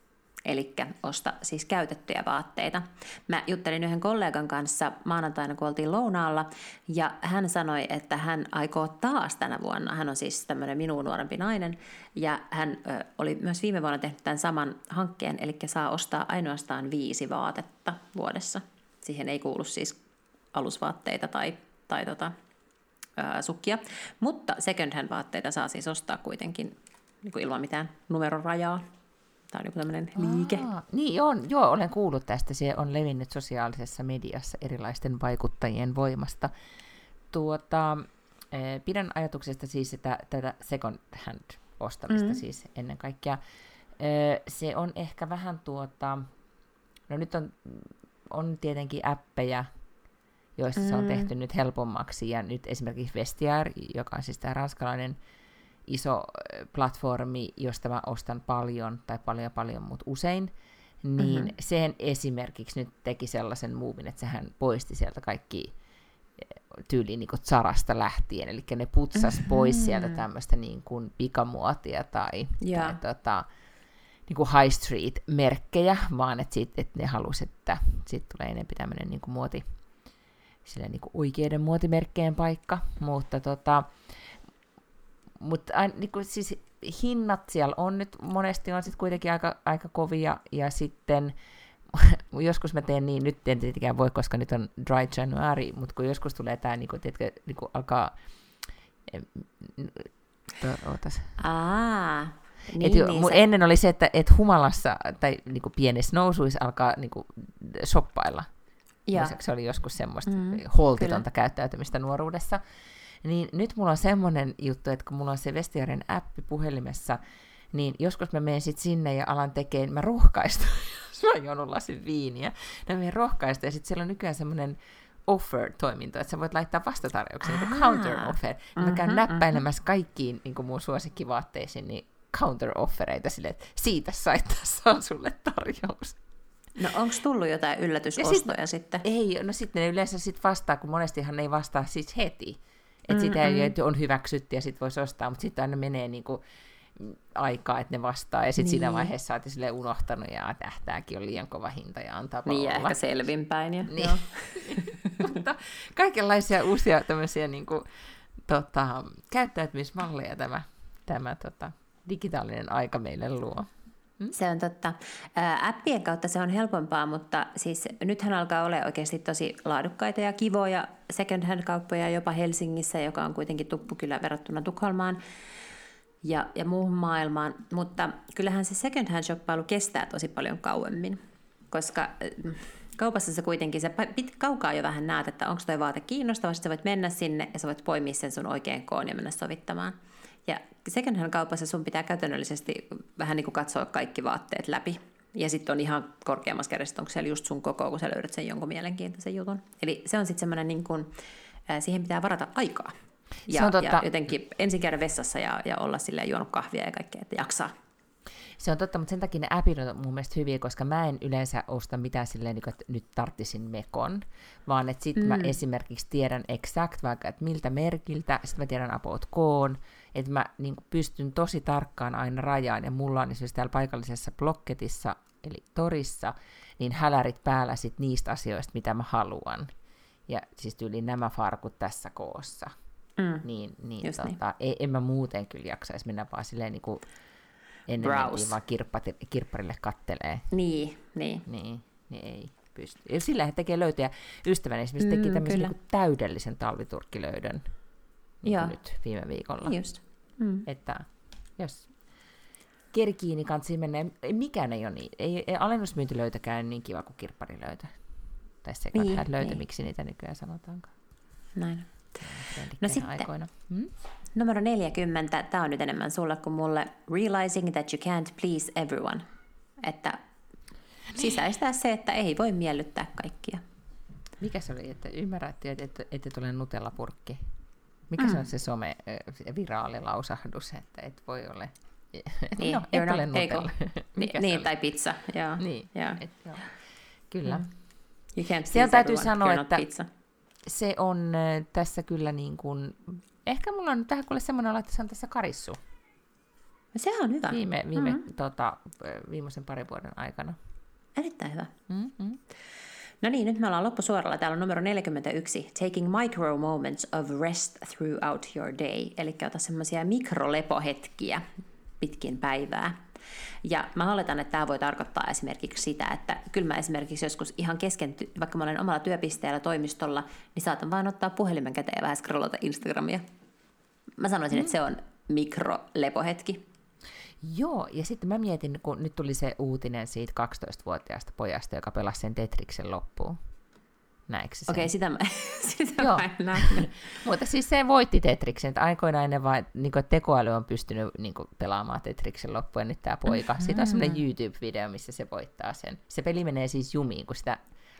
eli osta siis käytettyjä vaatteita. Mä juttelin yhden kollegan kanssa maanantaina, kun oltiin lounaalla, ja hän sanoi, että hän aikoo taas tänä vuonna, hän on siis tämmöinen minun nuorempi nainen, ja hän ö, oli myös viime vuonna tehnyt tämän saman hankkeen, eli saa ostaa ainoastaan viisi vaatetta vuodessa. Siihen ei kuulu siis alusvaatteita tai, tai tota, ö, sukkia, mutta second hand vaatteita saa siis ostaa kuitenkin niin kuin ilman mitään numerorajaa. Tämä on joku tämmöinen liike. Aa, niin on, joo, olen kuullut tästä. Se on levinnyt sosiaalisessa mediassa erilaisten vaikuttajien voimasta. Tuota, eh, pidän ajatuksesta siis että tätä second hand ostamista mm. siis ennen kaikkea. Eh, se on ehkä vähän tuota, no nyt on, on tietenkin appeja, joissa mm. se on mm. tehty nyt helpommaksi, ja nyt esimerkiksi Vestiaire, joka on siis tämä ranskalainen iso platformi, josta mä ostan paljon, tai paljon paljon, mutta usein, niin mm-hmm. sen esimerkiksi nyt teki sellaisen muuvin, että sehän poisti sieltä kaikki tyyliin niin kuin Zarasta lähtien, eli ne putsas mm-hmm. pois sieltä tämmöistä niin kuin pikamuotia tai, yeah. tai tota, niin kuin high street-merkkejä, vaan että, sit, että ne halusi, että siitä tulee enemmän tämmöinen niin kuin muoti, sille niin kuin oikeiden muotimerkkeen paikka, mutta tota, mutta niin kuin, siis hinnat siellä on nyt monesti on sitten kuitenkin aika, aika kovia, ja sitten joskus mä teen niin, nyt en tietenkään voi, koska nyt on dry January, mutta kun joskus tulee tämä, niin kuin, tiedätkö, niin kuin alkaa, ootas. Aa, niin, et niin, se... Ennen oli se, että et humalassa tai niin kuin pienessä nousuissa alkaa niin kuin, shoppailla. Ja. Se oli joskus semmoista mm, holtitonta kyllä. käyttäytymistä nuoruudessa. Niin nyt mulla on semmoinen juttu, että kun mulla on se Vestiaren appi puhelimessa, niin joskus mä menen sitten sinne ja alan tekemään, mä rohkaistun, jos mä oon lasin viiniä, niin mä menen rohkaista, ja sitten siellä on nykyään semmoinen offer-toiminto, että sä voit laittaa vastatarjouksen, niin counter offer. Mm-hmm, mä käyn mm-hmm. näppäilemässä kaikkiin niin mun suosikkivaatteisiin, niin counter-offereita silleen, että siitä sait, tässä on sulle tarjous. No onko tullut jotain yllätysostoja sit, sitten? Ei, no sitten ne yleensä sit vastaa, kun monestihan ne ei vastaa siis heti. Että sitä ei, on hyväksytty ja sitten voisi ostaa, mutta sitten aina menee niinku aikaa, että ne vastaa, ja sitten niin. siinä vaiheessa olet sille unohtanut, ja tähtääkin on liian kova hinta, ja antaa Niin, ja ehkä selvinpäin. Ja, niin. mutta kaikenlaisia uusia tämmöisiä niin kuin, tota, käyttäytymismalleja tämä, tämä tota, digitaalinen aika meille luo. Hmm? Se on totta. Appien kautta se on helpompaa, mutta siis nythän alkaa olla oikeasti tosi laadukkaita ja kivoja second hand kauppoja jopa Helsingissä, joka on kuitenkin tuppukylä verrattuna Tukholmaan ja, ja muuhun maailmaan. Mutta kyllähän se second hand shoppailu kestää tosi paljon kauemmin, koska kaupassa se kuitenkin, se pit, kaukaa jo vähän näet, että onko tuo vaate kiinnostava, sitten sä voit mennä sinne ja sä voit poimia sen sun oikein koon ja mennä sovittamaan. Second hand kaupassa sun pitää käytännöllisesti vähän niin kuin katsoa kaikki vaatteet läpi. Ja sitten on ihan korkeammassa siellä just sun koko, kun sä löydät sen jonkun mielenkiintoisen jutun. Eli se on sitten semmoinen, niin kuin, siihen pitää varata aikaa. Ja, ja jotenkin ensin käydä vessassa ja, ja olla silleen juonut kahvia ja kaikkea, että jaksaa. Se on totta, mutta sen takia ne appit on mun mielestä hyviä, koska mä en yleensä osta mitään silleen, niin että nyt tarttisin mekon, vaan että sitten mm. mä esimerkiksi tiedän exact vaikka, että miltä merkiltä, sitten mä tiedän about koon, että mä niin pystyn tosi tarkkaan aina rajaan, ja mulla on esimerkiksi täällä paikallisessa blokketissa, eli torissa, niin hälärit päällä sit niistä asioista, mitä mä haluan. Ja siis tyyli nämä farkut tässä koossa. Mm. Niin, niin, tota, niin. Ei, en mä muuten kyllä jaksaisi mennä vaan silleen niin kuin ennen vaan kirppat, kirpparille kattelee. Niin, niin. Niin, niin ei pysty. Ja sillä he tekee löytöjä. Ystäväni esimerkiksi mm, teki tämmöisen niin täydellisen talviturkkilöydön niin nyt viime viikolla. Just. Mm. Että jos kerkii, niin kansi mennä. Mikään ei ole niin. Ei, ei alennusmyyntilöytäkään niin kiva kuin kirpparilöytö. Tai se niin, löytö, niin. miksi niitä nykyään sanotaankaan. Näin. No sitten, aikoina. Hmm? numero 40, tämä on nyt enemmän sulle kuin mulle. Realizing that you can't please everyone. Että sisäistää se, että ei voi miellyttää kaikkia. Mikä se oli, että ymmärrätte, että, että, että tulee Nutella-purkki? Mikä mm. se on se some viraalilausahdus, että et voi ole... Niin, no, et ole Nutella. Mikä niin, tai pizza. Joo. Niin, joo. Et, joo. Kyllä. Mm. You can't Siellä täytyy sanoa, että pizza. se on tässä kyllä niin kuin... Ehkä mulla on tähän kuule semmoinen olo, että se on tässä karissu. Se on hyvä. Viime, viime mm-hmm. tota, viimeisen parin vuoden aikana. Erittäin hyvä. Mm-hmm. No niin, nyt me ollaan loppusuoralla. Täällä on numero 41. Taking micro moments of rest throughout your day. Eli ota semmoisia mikrolepohetkiä pitkin päivää. Ja mä oletan, että tämä voi tarkoittaa esimerkiksi sitä, että kyllä mä esimerkiksi joskus ihan kesken, vaikka mä olen omalla työpisteellä toimistolla, niin saatan vain ottaa puhelimen käteen ja vähän scrollata Instagramia. Mä sanoisin, mm. että se on mikrolepohetki. Joo, ja sitten mä mietin, kun nyt tuli se uutinen siitä 12-vuotiaasta pojasta, joka pelasi sen Tetriksen loppuun. Näikö se Okei, okay, sitä mä, sitä Joo. mä en Mutta siis se voitti Tetriksen, että aikoinaan ennen vain niin tekoäly on pystynyt niin kuin, pelaamaan Tetriksen loppuun, ja nyt tämä poika. Mm-hmm. Siitä on semmoinen YouTube-video, missä se voittaa sen. Se peli menee siis jumiin, kun sitä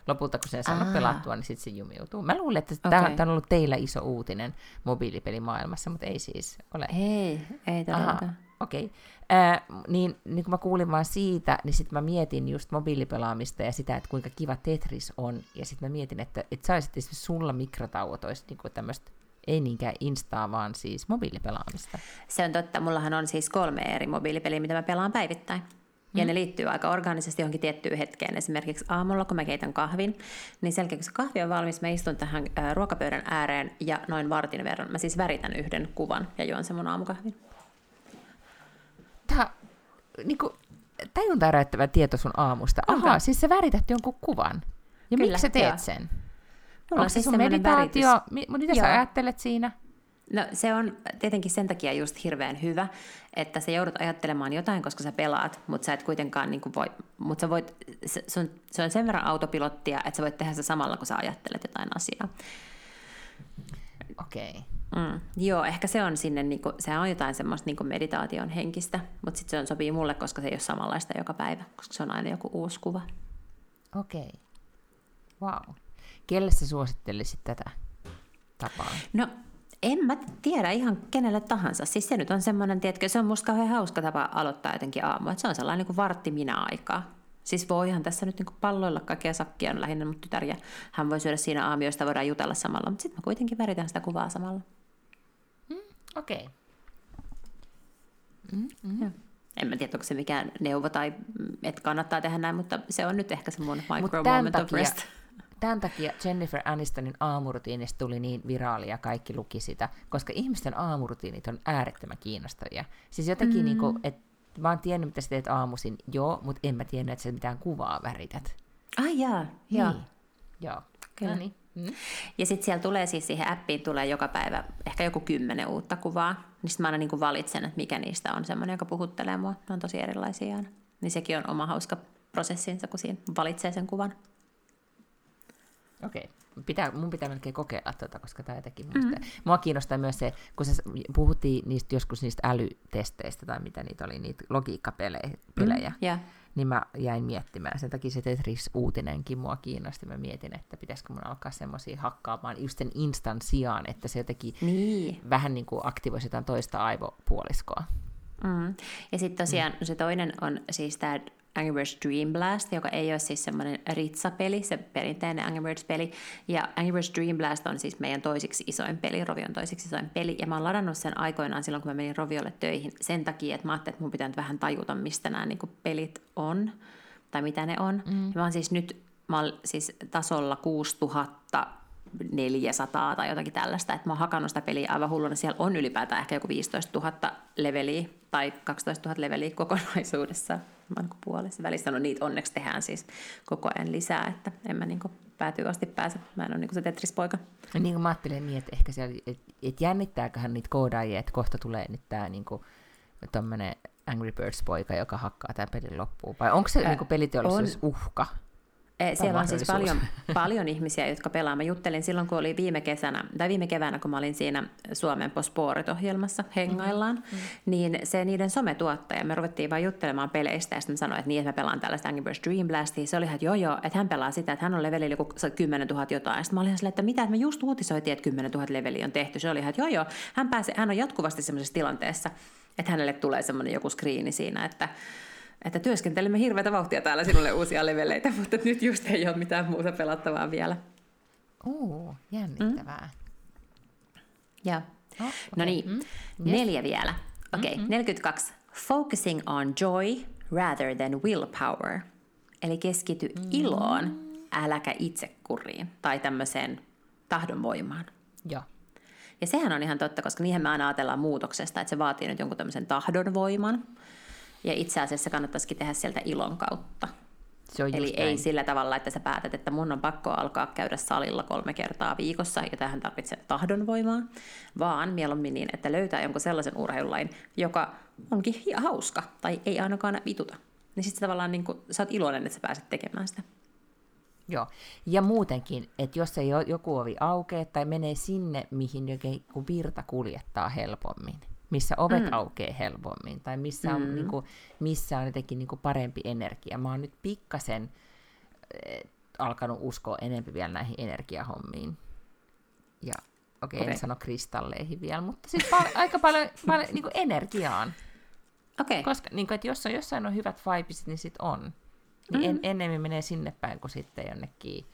lopulta, kun se saa pelattua, niin sitten se jumiutuu. Mä luulen, että okay. tämä on ollut teillä iso uutinen mobiilipelimaailmassa, mutta ei siis ole. Ei, ei todellakaan. Okei. Okay. Äh, niin, niin kun mä kuulin vaan siitä, niin sitten mä mietin just mobiilipelaamista ja sitä, että kuinka kiva Tetris on. Ja sitten mä mietin, että, että saisit esimerkiksi sulla mikrotauot olisi niin tämmöistä ei niinkään instaa, vaan siis mobiilipelaamista. Se on totta. Mullahan on siis kolme eri mobiilipeliä, mitä mä pelaan päivittäin. Ja mm. ne liittyy aika organisesti johonkin tiettyyn hetkeen. Esimerkiksi aamulla, kun mä keitän kahvin, niin sen kun se kahvi on valmis, mä istun tähän ruokapöydän ääreen ja noin vartin verran. Mä siis väritän yhden kuvan ja juon sen mun aamukahvin. Tämä niin kuin, tajunta herättävä tieto sun aamusta. Aha, siis sä värität jonkun kuvan. Ja Kyllä, miksi sä teet joo. sen? Mulla Onko se siis sun meditaatio? Väritys. Mitä sä ajattelet siinä? No se on tietenkin sen takia just hirveän hyvä, että sä joudut ajattelemaan jotain, koska sä pelaat, mutta sä et kuitenkaan niin kuin voi, mutta sä voit, se, on, se on sen verran autopilottia, että sä voit tehdä se samalla, kun sä ajattelet jotain asiaa. Okei. Okay. Mm, joo, ehkä se on sinne, niin kuin, se on jotain semmoista niin meditaation henkistä, mutta sitten se on, sopii mulle, koska se ei ole samanlaista joka päivä, koska se on aina joku uusi kuva. Okei. Okay. Wow. Kelle sä suosittelisit tätä tapaa? No, en mä tiedä ihan kenelle tahansa. Siis se nyt on semmoinen, tiedätkö, se on musta kauhean hauska tapa aloittaa jotenkin aamu. Että se on sellainen niin kuin vartti minä aikaa. Siis voihan tässä nyt niin palloilla kaikkea sakkia on lähinnä mun tytär ja hän voi syödä siinä aamioista, voidaan jutella samalla, mutta sitten mä kuitenkin väritän sitä kuvaa samalla. Mm, Okei. Okay. Mm-hmm. En mä tiedä, onko se mikään neuvo tai että kannattaa tehdä näin, mutta se on nyt ehkä se mun micro moment takia, of rest tämän takia Jennifer Anistonin aamurutiinista tuli niin viraali ja kaikki luki sitä, koska ihmisten aamurutiinit on äärettömän kiinnostavia. Siis jotenkin, mm. niin kuin, että mä oon tiennyt, mitä sä teet aamuisin, joo, mutta en mä tiennyt, että sä mitään kuvaa värität. Ai jaa, joo. Niin. Joo. Kyllä. No niin. Mm. Ja sitten siellä tulee siis siihen appiin tulee joka päivä ehkä joku kymmenen uutta kuvaa. Niin sitten mä aina niin valitsen, että mikä niistä on semmoinen, joka puhuttelee mua. Ne on tosi erilaisia aina. Niin sekin on oma hauska prosessinsa, kun siinä valitsee sen kuvan. Okei. Pitää, mun pitää melkein kokeilla tuota, koska tämä jotenkin mm-hmm. Mua kiinnostaa myös se, kun se puhuttiin niistä, joskus niistä älytesteistä tai mitä niitä oli, niitä logiikkapelejä, mm, yeah. Niin mä jäin miettimään. Sen takia se Tetris-uutinenkin mua kiinnosti. Mä mietin, että pitäisikö mun alkaa semmoisia hakkaamaan just sen instan sijaan, että se jotenkin niin. vähän niin kuin aktivoisi jotain toista aivopuoliskoa. Mm. Ja sitten tosiaan mm. se toinen on siis tämä Angry Birds Dream Blast, joka ei ole siis semmoinen ritsapeli, se perinteinen Angry Birds-peli. Ja Angry Birds Dream Blast on siis meidän toisiksi isoin peli, Rovion toisiksi isoin peli. Ja mä oon ladannut sen aikoinaan silloin, kun mä menin Roviolle töihin sen takia, että mä ajattelin, että mun pitää nyt vähän tajuta, mistä nämä niin pelit on tai mitä ne on. Mm. Ja mä oon siis nyt mä oon siis tasolla 6000 400 tai jotakin tällaista, että mä oon hakannut sitä peliä aivan hulluna. Siellä on ylipäätään ehkä joku 15 000 leveliä tai 12 000 leveliä kokonaisuudessa. Mä oon puolessa välissä. No niitä onneksi tehdään siis koko ajan lisää, että en mä niin päätyy asti pääse. Mä en ole niin se Tetris-poika. Niin kuin mä ajattelen niin, että ehkä siellä, et, et jännittääköhän niitä koodaajia, että kohta tulee nyt tää niin kuin, Angry Birds-poika, joka hakkaa tämän pelin loppuun? Vai onko se Ää, niin peliteollisuus on, uhka? Eh, siellä on siis paljon, paljon ihmisiä, jotka pelaa. Mä juttelin silloin, kun oli viime kesänä, tai viime keväänä, kun mä olin siinä Suomen Posporit-ohjelmassa hengaillaan, mm-hmm. niin se niiden sometuottaja, me ruvettiin vain juttelemaan peleistä, ja sitten sanoin, että niin, että mä pelaan tällaista Angry Birds Dream Blastia. Se oli ihan, että joo joo, että hän pelaa sitä, että hän on levelillä joku 10 000 jotain. Sitten mä olin silleen, että mitä, että me just uutisoitiin, että 10 000 leveliä on tehty. Se oli ihan, että joo joo, hän, pääsee, hän on jatkuvasti sellaisessa tilanteessa, että hänelle tulee semmoinen joku skriini siinä, että että työskentelemme hirveätä vauhtia täällä sinulle uusia leveleitä, mutta nyt just ei ole mitään muuta pelattavaa vielä. Oo, jännittävää. Mm? Ja. Oh, okay. No niin, mm. neljä vielä. Okei, okay, mm-hmm. 42. Focusing on joy rather than willpower. Eli keskity mm. iloon, äläkä itsekuriin tai tämmöiseen tahdonvoimaan. Joo. Ja sehän on ihan totta, koska niihin me aina ajatellaan muutoksesta, että se vaatii nyt jonkun tämmöisen tahdonvoiman. Ja itse asiassa kannattaisikin tehdä sieltä ilon kautta. Se on Eli näin. ei sillä tavalla, että sä päätät, että mun on pakko alkaa käydä salilla kolme kertaa viikossa, ja tähän tarvitsee tahdonvoimaa, vaan mieluummin niin, että löytää jonkun sellaisen urheilulain, joka onkin hauska, tai ei ainakaan vituta. Niin sitten tavallaan niin kun, sä oot iloinen, että sä pääset tekemään sitä. Joo, ja muutenkin, että jos ei joku ovi aukeaa tai menee sinne, mihin joku virta kuljettaa helpommin, missä ovet mm. aukeaa helpommin tai missä on, mm. niin kuin, missä on jotenkin niin kuin parempi energia. Mä oon nyt pikkasen äh, alkanut uskoa enemmän vielä näihin energiahommiin. Ja okei, okay, okay. en sano kristalleihin vielä, mutta siis pal- aika paljon, paljon niin kuin energiaan. Okei. Koska niin kuin, että jos on jossain on hyvät vibesit, niin sit on. Niin en, ennemmin menee sinne päin kuin sitten jonnekin.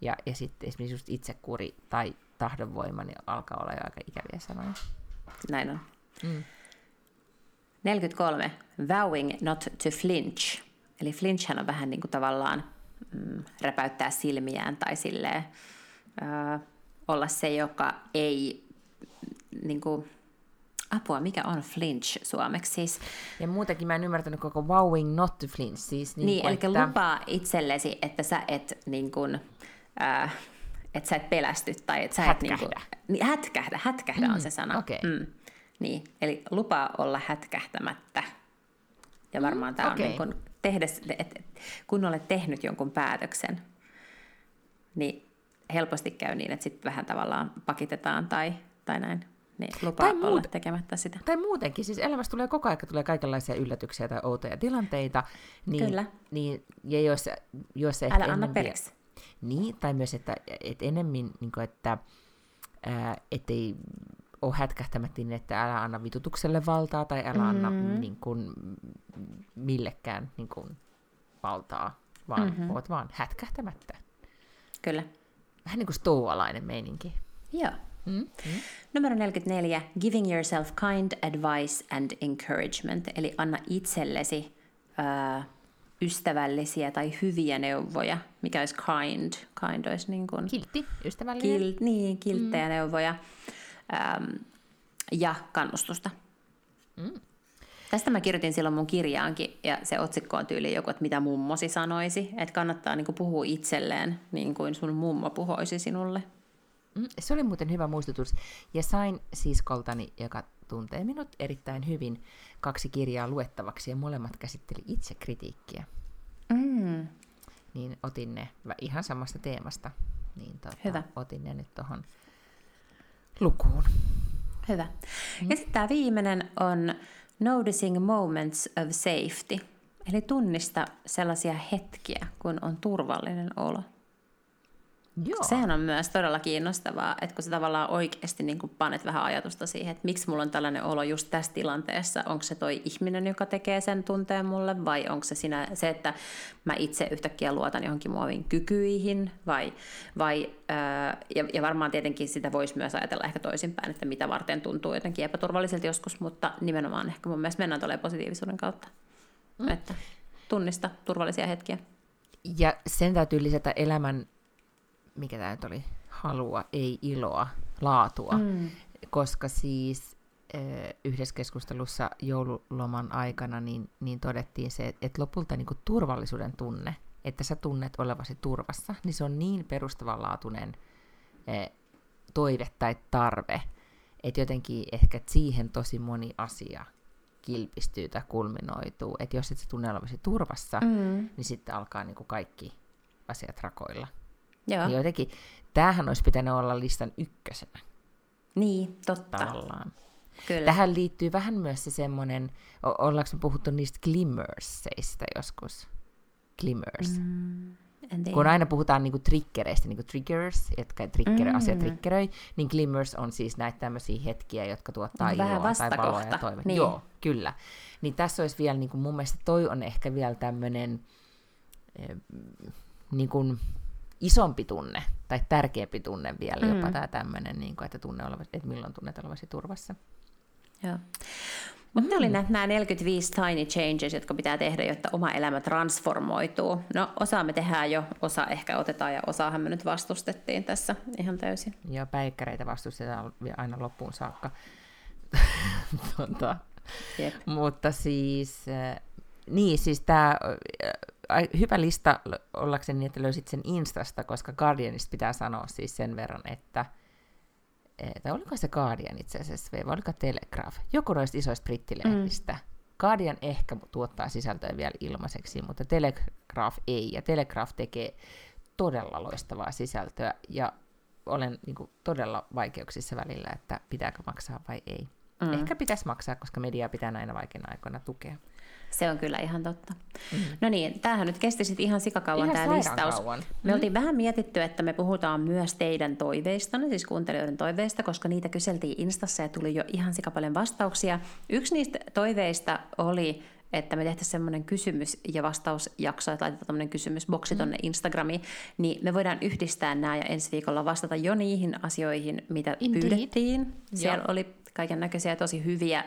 Ja, ja sitten esimerkiksi just itsekuri tai tahdonvoima, niin alkaa olla jo aika ikäviä sanoja. Näin on. Mm. 43. Vowing not to flinch. Eli flinchhän on vähän niin kuin tavallaan mm, räpäyttää silmiään tai silleen, ö, olla se, joka ei niin kuin, apua, mikä on flinch suomeksi siis? Ja muutenkin mä en ymmärtänyt koko vowing not to flinch. Siis niin, Niin, eli että, lupaa itsellesi, että sä et niin kuin, äh, että sä et pelästy tai että sä et niin kuin, Hätkähdä. niin, hätkähdä, hätkähdä on se sana. okei. Mm. Niin, eli lupaa olla hätkähtämättä. Ja varmaan tämä okei. on niin kuin tehdä, kun olet tehnyt jonkun päätöksen, niin helposti käy niin, että sitten vähän tavallaan pakitetaan tai, tai näin. Niin lupaa Tai olla muut- tekemättä sitä. Tai muutenkin, siis elämässä tulee koko ajan tulee kaikenlaisia yllätyksiä tai outoja tilanteita. Niin, Kyllä. Niin, ja jos, jos ehkä Älä anna periksi. Niin, tai myös, että, että enemmän, niin kuin, että ää, ettei ole hätkähtämättä niin, että älä anna vitutukselle valtaa tai älä anna Mm-hmm. niin kuin, millekään niin kuin, valtaa, vaan Mm-hmm. oot vaan hätkähtämättä. Kyllä. Vähän niin kuin stoalainen meininki. Joo. Mm? Mm? Numero 44. Giving yourself kind advice and encouragement. Eli anna itsellesi ää, ystävällisiä tai hyviä neuvoja. Mikä olisi kind? Kind olisi niin kuin Kiltti, ystävällinen. kil, niin, kilttejä mm. neuvoja. Äm, ja kannustusta. Mm. Tästä mä kirjoitin silloin mun kirjaankin, ja se otsikko on tyyli joku, että mitä mummosi sanoisi. Että kannattaa niin kuin puhua itselleen, niin kuin sun mummo puhuisi sinulle. Mm, Se oli muuten hyvä muistutus. Ja sain siskoltani, joka tuntee minut erittäin hyvin, kaksi kirjaa luettavaksi ja molemmat käsitteli itsekritiikkiä. Mm. Niin otin ne ihan samasta teemasta. Niin tota, Hyvä. otin ne nyt tuohon lukuun. Hyvä. Ja sitten tämä viimeinen on Noticing Moments of Safety. Eli tunnista sellaisia hetkiä, kun on turvallinen olo. Joo. Sehän on myös todella kiinnostavaa, että kun sä tavallaan oikeasti niin kuin panet vähän ajatusta siihen, että miksi mulla on tällainen olo just tässä tilanteessa. Onko se toi ihminen, joka tekee sen tunteen mulle, vai onko se sinä, se, että mä itse yhtäkkiä luotan johonkin muovin kykyihin, vai, vai ää, ja, ja varmaan tietenkin sitä voisi myös ajatella ehkä toisinpäin, että mitä varten tuntuu jotenkin epäturvalliselta joskus, mutta nimenomaan ehkä mun mielestä mennään tuolla positiivisuuden kautta, mm. että tunnista turvallisia hetkiä. Ja sen täytyy lisätä elämän, mikä tämä nyt oli, halua, ei iloa, laatua. Mm. Koska siis yhdessä keskustelussa joululoman aikana niin, niin todettiin se, että lopulta niin turvallisuuden tunne, että sä tunnet olevasi turvassa, niin se on niin perustavanlaatuinen toive tai tarve, että jotenkin ehkä siihen tosi moni asia kilpistyy tai kulminoituu. Että jos et sä tunne olevasi turvassa, Mm. niin sitten alkaa niin kuin kaikki asiat rakoilla. Joo, Niin jotenkin, tämähän olisi pitänyt olla listan ykkösenä niin, totta. tavallaan. Kyllä. Tähän liittyy vähän myös se semmoinen, o- ollaanko me puhuttu niistä glimmerseistä joskus? Glimmers. Mm. Kun aina puhutaan niinku triggereistä, niinku triggers, jotka trigger, mm. asia triggeröi, niin glimmers on siis näitä tämmöisiä hetkiä, jotka tuottaa vähän iloa tai valoa ja toivetta. Niin. Joo, kyllä. Niin tässä olisi vielä, niinku, mun mielestä toi on ehkä vielä tämmöinen eh, niin kuin isompi tunne, tai tärkeämpi tunne vielä Mm. jopa tämä tämmöinen, niin kuin, että, tunne olevasi, että milloin tunnet olevasi turvassa. Joo. Mutta mm. oli nämä, nämä 45 tiny changes, jotka pitää tehdä, jotta oma elämä transformoituu. No osa me tehdään jo, osa ehkä otetaan ja osaahan me nyt vastustettiin tässä ihan täysin. Ja päikkäreitä vastustetaan aina loppuun saakka. tota, Jep. mutta siis, äh, niin siis tämä hyvä lista ollakseni niin, että löysit sen Instasta, koska Guardianista pitää sanoa siis sen verran, että tai oliko se Guardian itse asiassa, vai oliko Telegraph, joku noista isoista brittilehdistä. Mm. Guardian ehkä tuottaa sisältöä vielä ilmaiseksi, mutta Telegraph ei, ja Telegraph tekee todella loistavaa sisältöä, ja olen niin kuin, todella vaikeuksissa välillä, että pitääkö maksaa vai ei. mm. ehkä pitäisi maksaa, koska mediaa pitää näinä vaikeina aikoina tukea. Se on kyllä ihan totta. Mm. No niin, tämähän nyt kesti sitten ihan sikakauan Ihan tämä listaus. kauan. Me oltiin vähän mietitty, että me puhutaan myös teidän toiveista, siis kuuntelijoiden toiveista, koska niitä kyseltiin Instassa ja tuli jo ihan sikapaljon vastauksia. Yksi niistä toiveista oli, että me tehtäisiin semmoinen kysymys- ja vastausjakso, että laitetaan tämmöinen kysymysboksi tonne Instagramiin, niin me voidaan yhdistää nämä ja ensi viikolla vastata jo niihin asioihin, mitä Indeed. pyydettiin. Siellä Joo. oli kaiken näköisiä tosi hyviä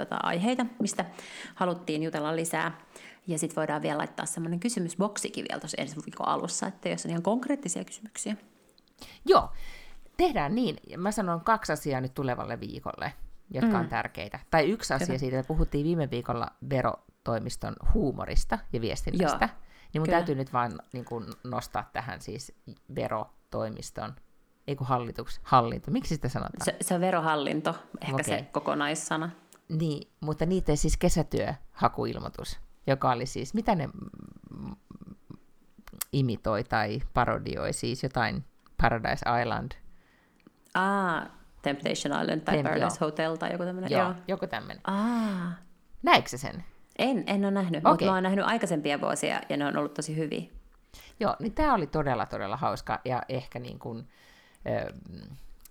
tota, aiheita, mistä haluttiin jutella lisää. Ja sitten voidaan vielä laittaa semmoinen kysymysboksikin vielä tuossa ensi viikon alussa, että jos on ihan konkreettisia kysymyksiä. Joo, tehdään niin. Mä sanon kaksi asiaa nyt tulevalle viikolle, jotka mm. on tärkeitä. Tai yksi asia Hyvä. siitä, me puhuttiin viime viikolla verotoimiston huumorista ja viestinnästä. Joo, Niin mun kyllä. täytyy nyt vaan niin kun nostaa tähän siis verotoimiston, ei kun hallitus, hallinto, miksi sitä sanotaan? Se, se on verohallinto, ehkä okay. se kokonaissana. Niin, mutta niiden siis kesätyöhakuilmoitus, joka oli siis, mitä ne imitoi tai parodioi, siis jotain Paradise Island, Ah, Temptation Island tai Temp- Paradise joo. Hotel tai joku tämmöinen. joo, joku tämmöinen. Ah, Näikö sen? en, en ole nähnyt, okay. mutta mä oon nähnyt aikaisempia vuosia ja ne on ollut tosi hyviä. Joo, niin tämä oli todella, todella hauska ja ehkä niin kuin, ö,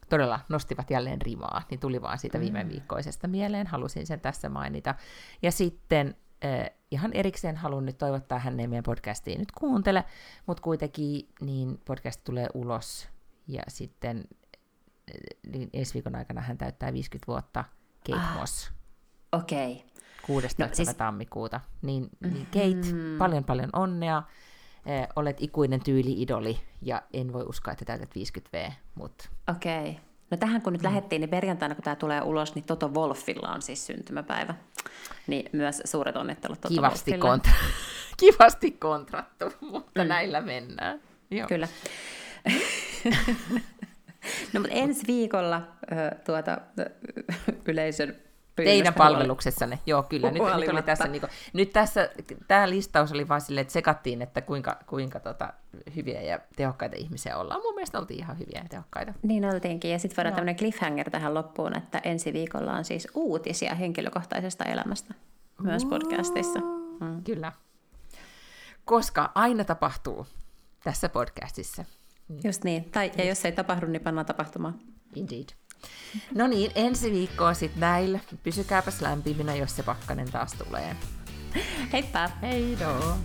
todella nostivat jälleen rimaa, niin tuli vaan siitä viime viikkoisesta mieleen, halusin sen tässä mainita. Ja sitten ö, ihan erikseen haluan nyt toivottaa hänen meidän podcastiin nyt kuuntele, mutta kuitenkin niin podcast tulee ulos ja sitten ö, niin ensi viikon aikana hän täyttää 50 vuotta Kate Ah. Moss. Okei. Okay. 16. No, siis- tammikuuta. Niin, niin Kate, paljon paljon onnea. Eh, olet ikuinen tyyli-idoli ja en voi uskoa, että täytät 50V, mutta Okei. Okay. No tähän kun nyt mm. lähettiin, niin perjantaina kun tämä tulee ulos, niin Toto Wolfilla on siis syntymäpäivä. Niin myös suuret onnittelut Toto kivasti, Wolfille. kontra- kivasti kontrattu, mutta mm. näillä mennään. Joo. Kyllä. no mutta ensi viikolla tuota, yleisön pyynnöstä huoli- palveluksessanne, joo kyllä. Nyt, nyt, oli tässä, niin kuin, nyt tässä, tämä listaus oli vaan silleen, että sekattiin, että kuinka, kuinka tota, hyviä ja tehokkaita ihmisiä ollaan. Mun mielestä oltiin ihan hyviä ja tehokkaita. Niin oltiinkin. Ja sitten voidaan Joo. tämmöinen cliffhanger tähän loppuun, että ensi viikolla on siis uutisia henkilökohtaisesta elämästä myös podcastissa. Mm. Kyllä. Koska aina tapahtuu tässä podcastissa. Just niin. Tai, ja jos ei tapahdu, niin pannaan tapahtumaan. Indeed. No niin, ensi viikkoa sitten näillä. Pysykääpäs lämpiminä, jos se pakkanen taas tulee. Heippa! Hei doo!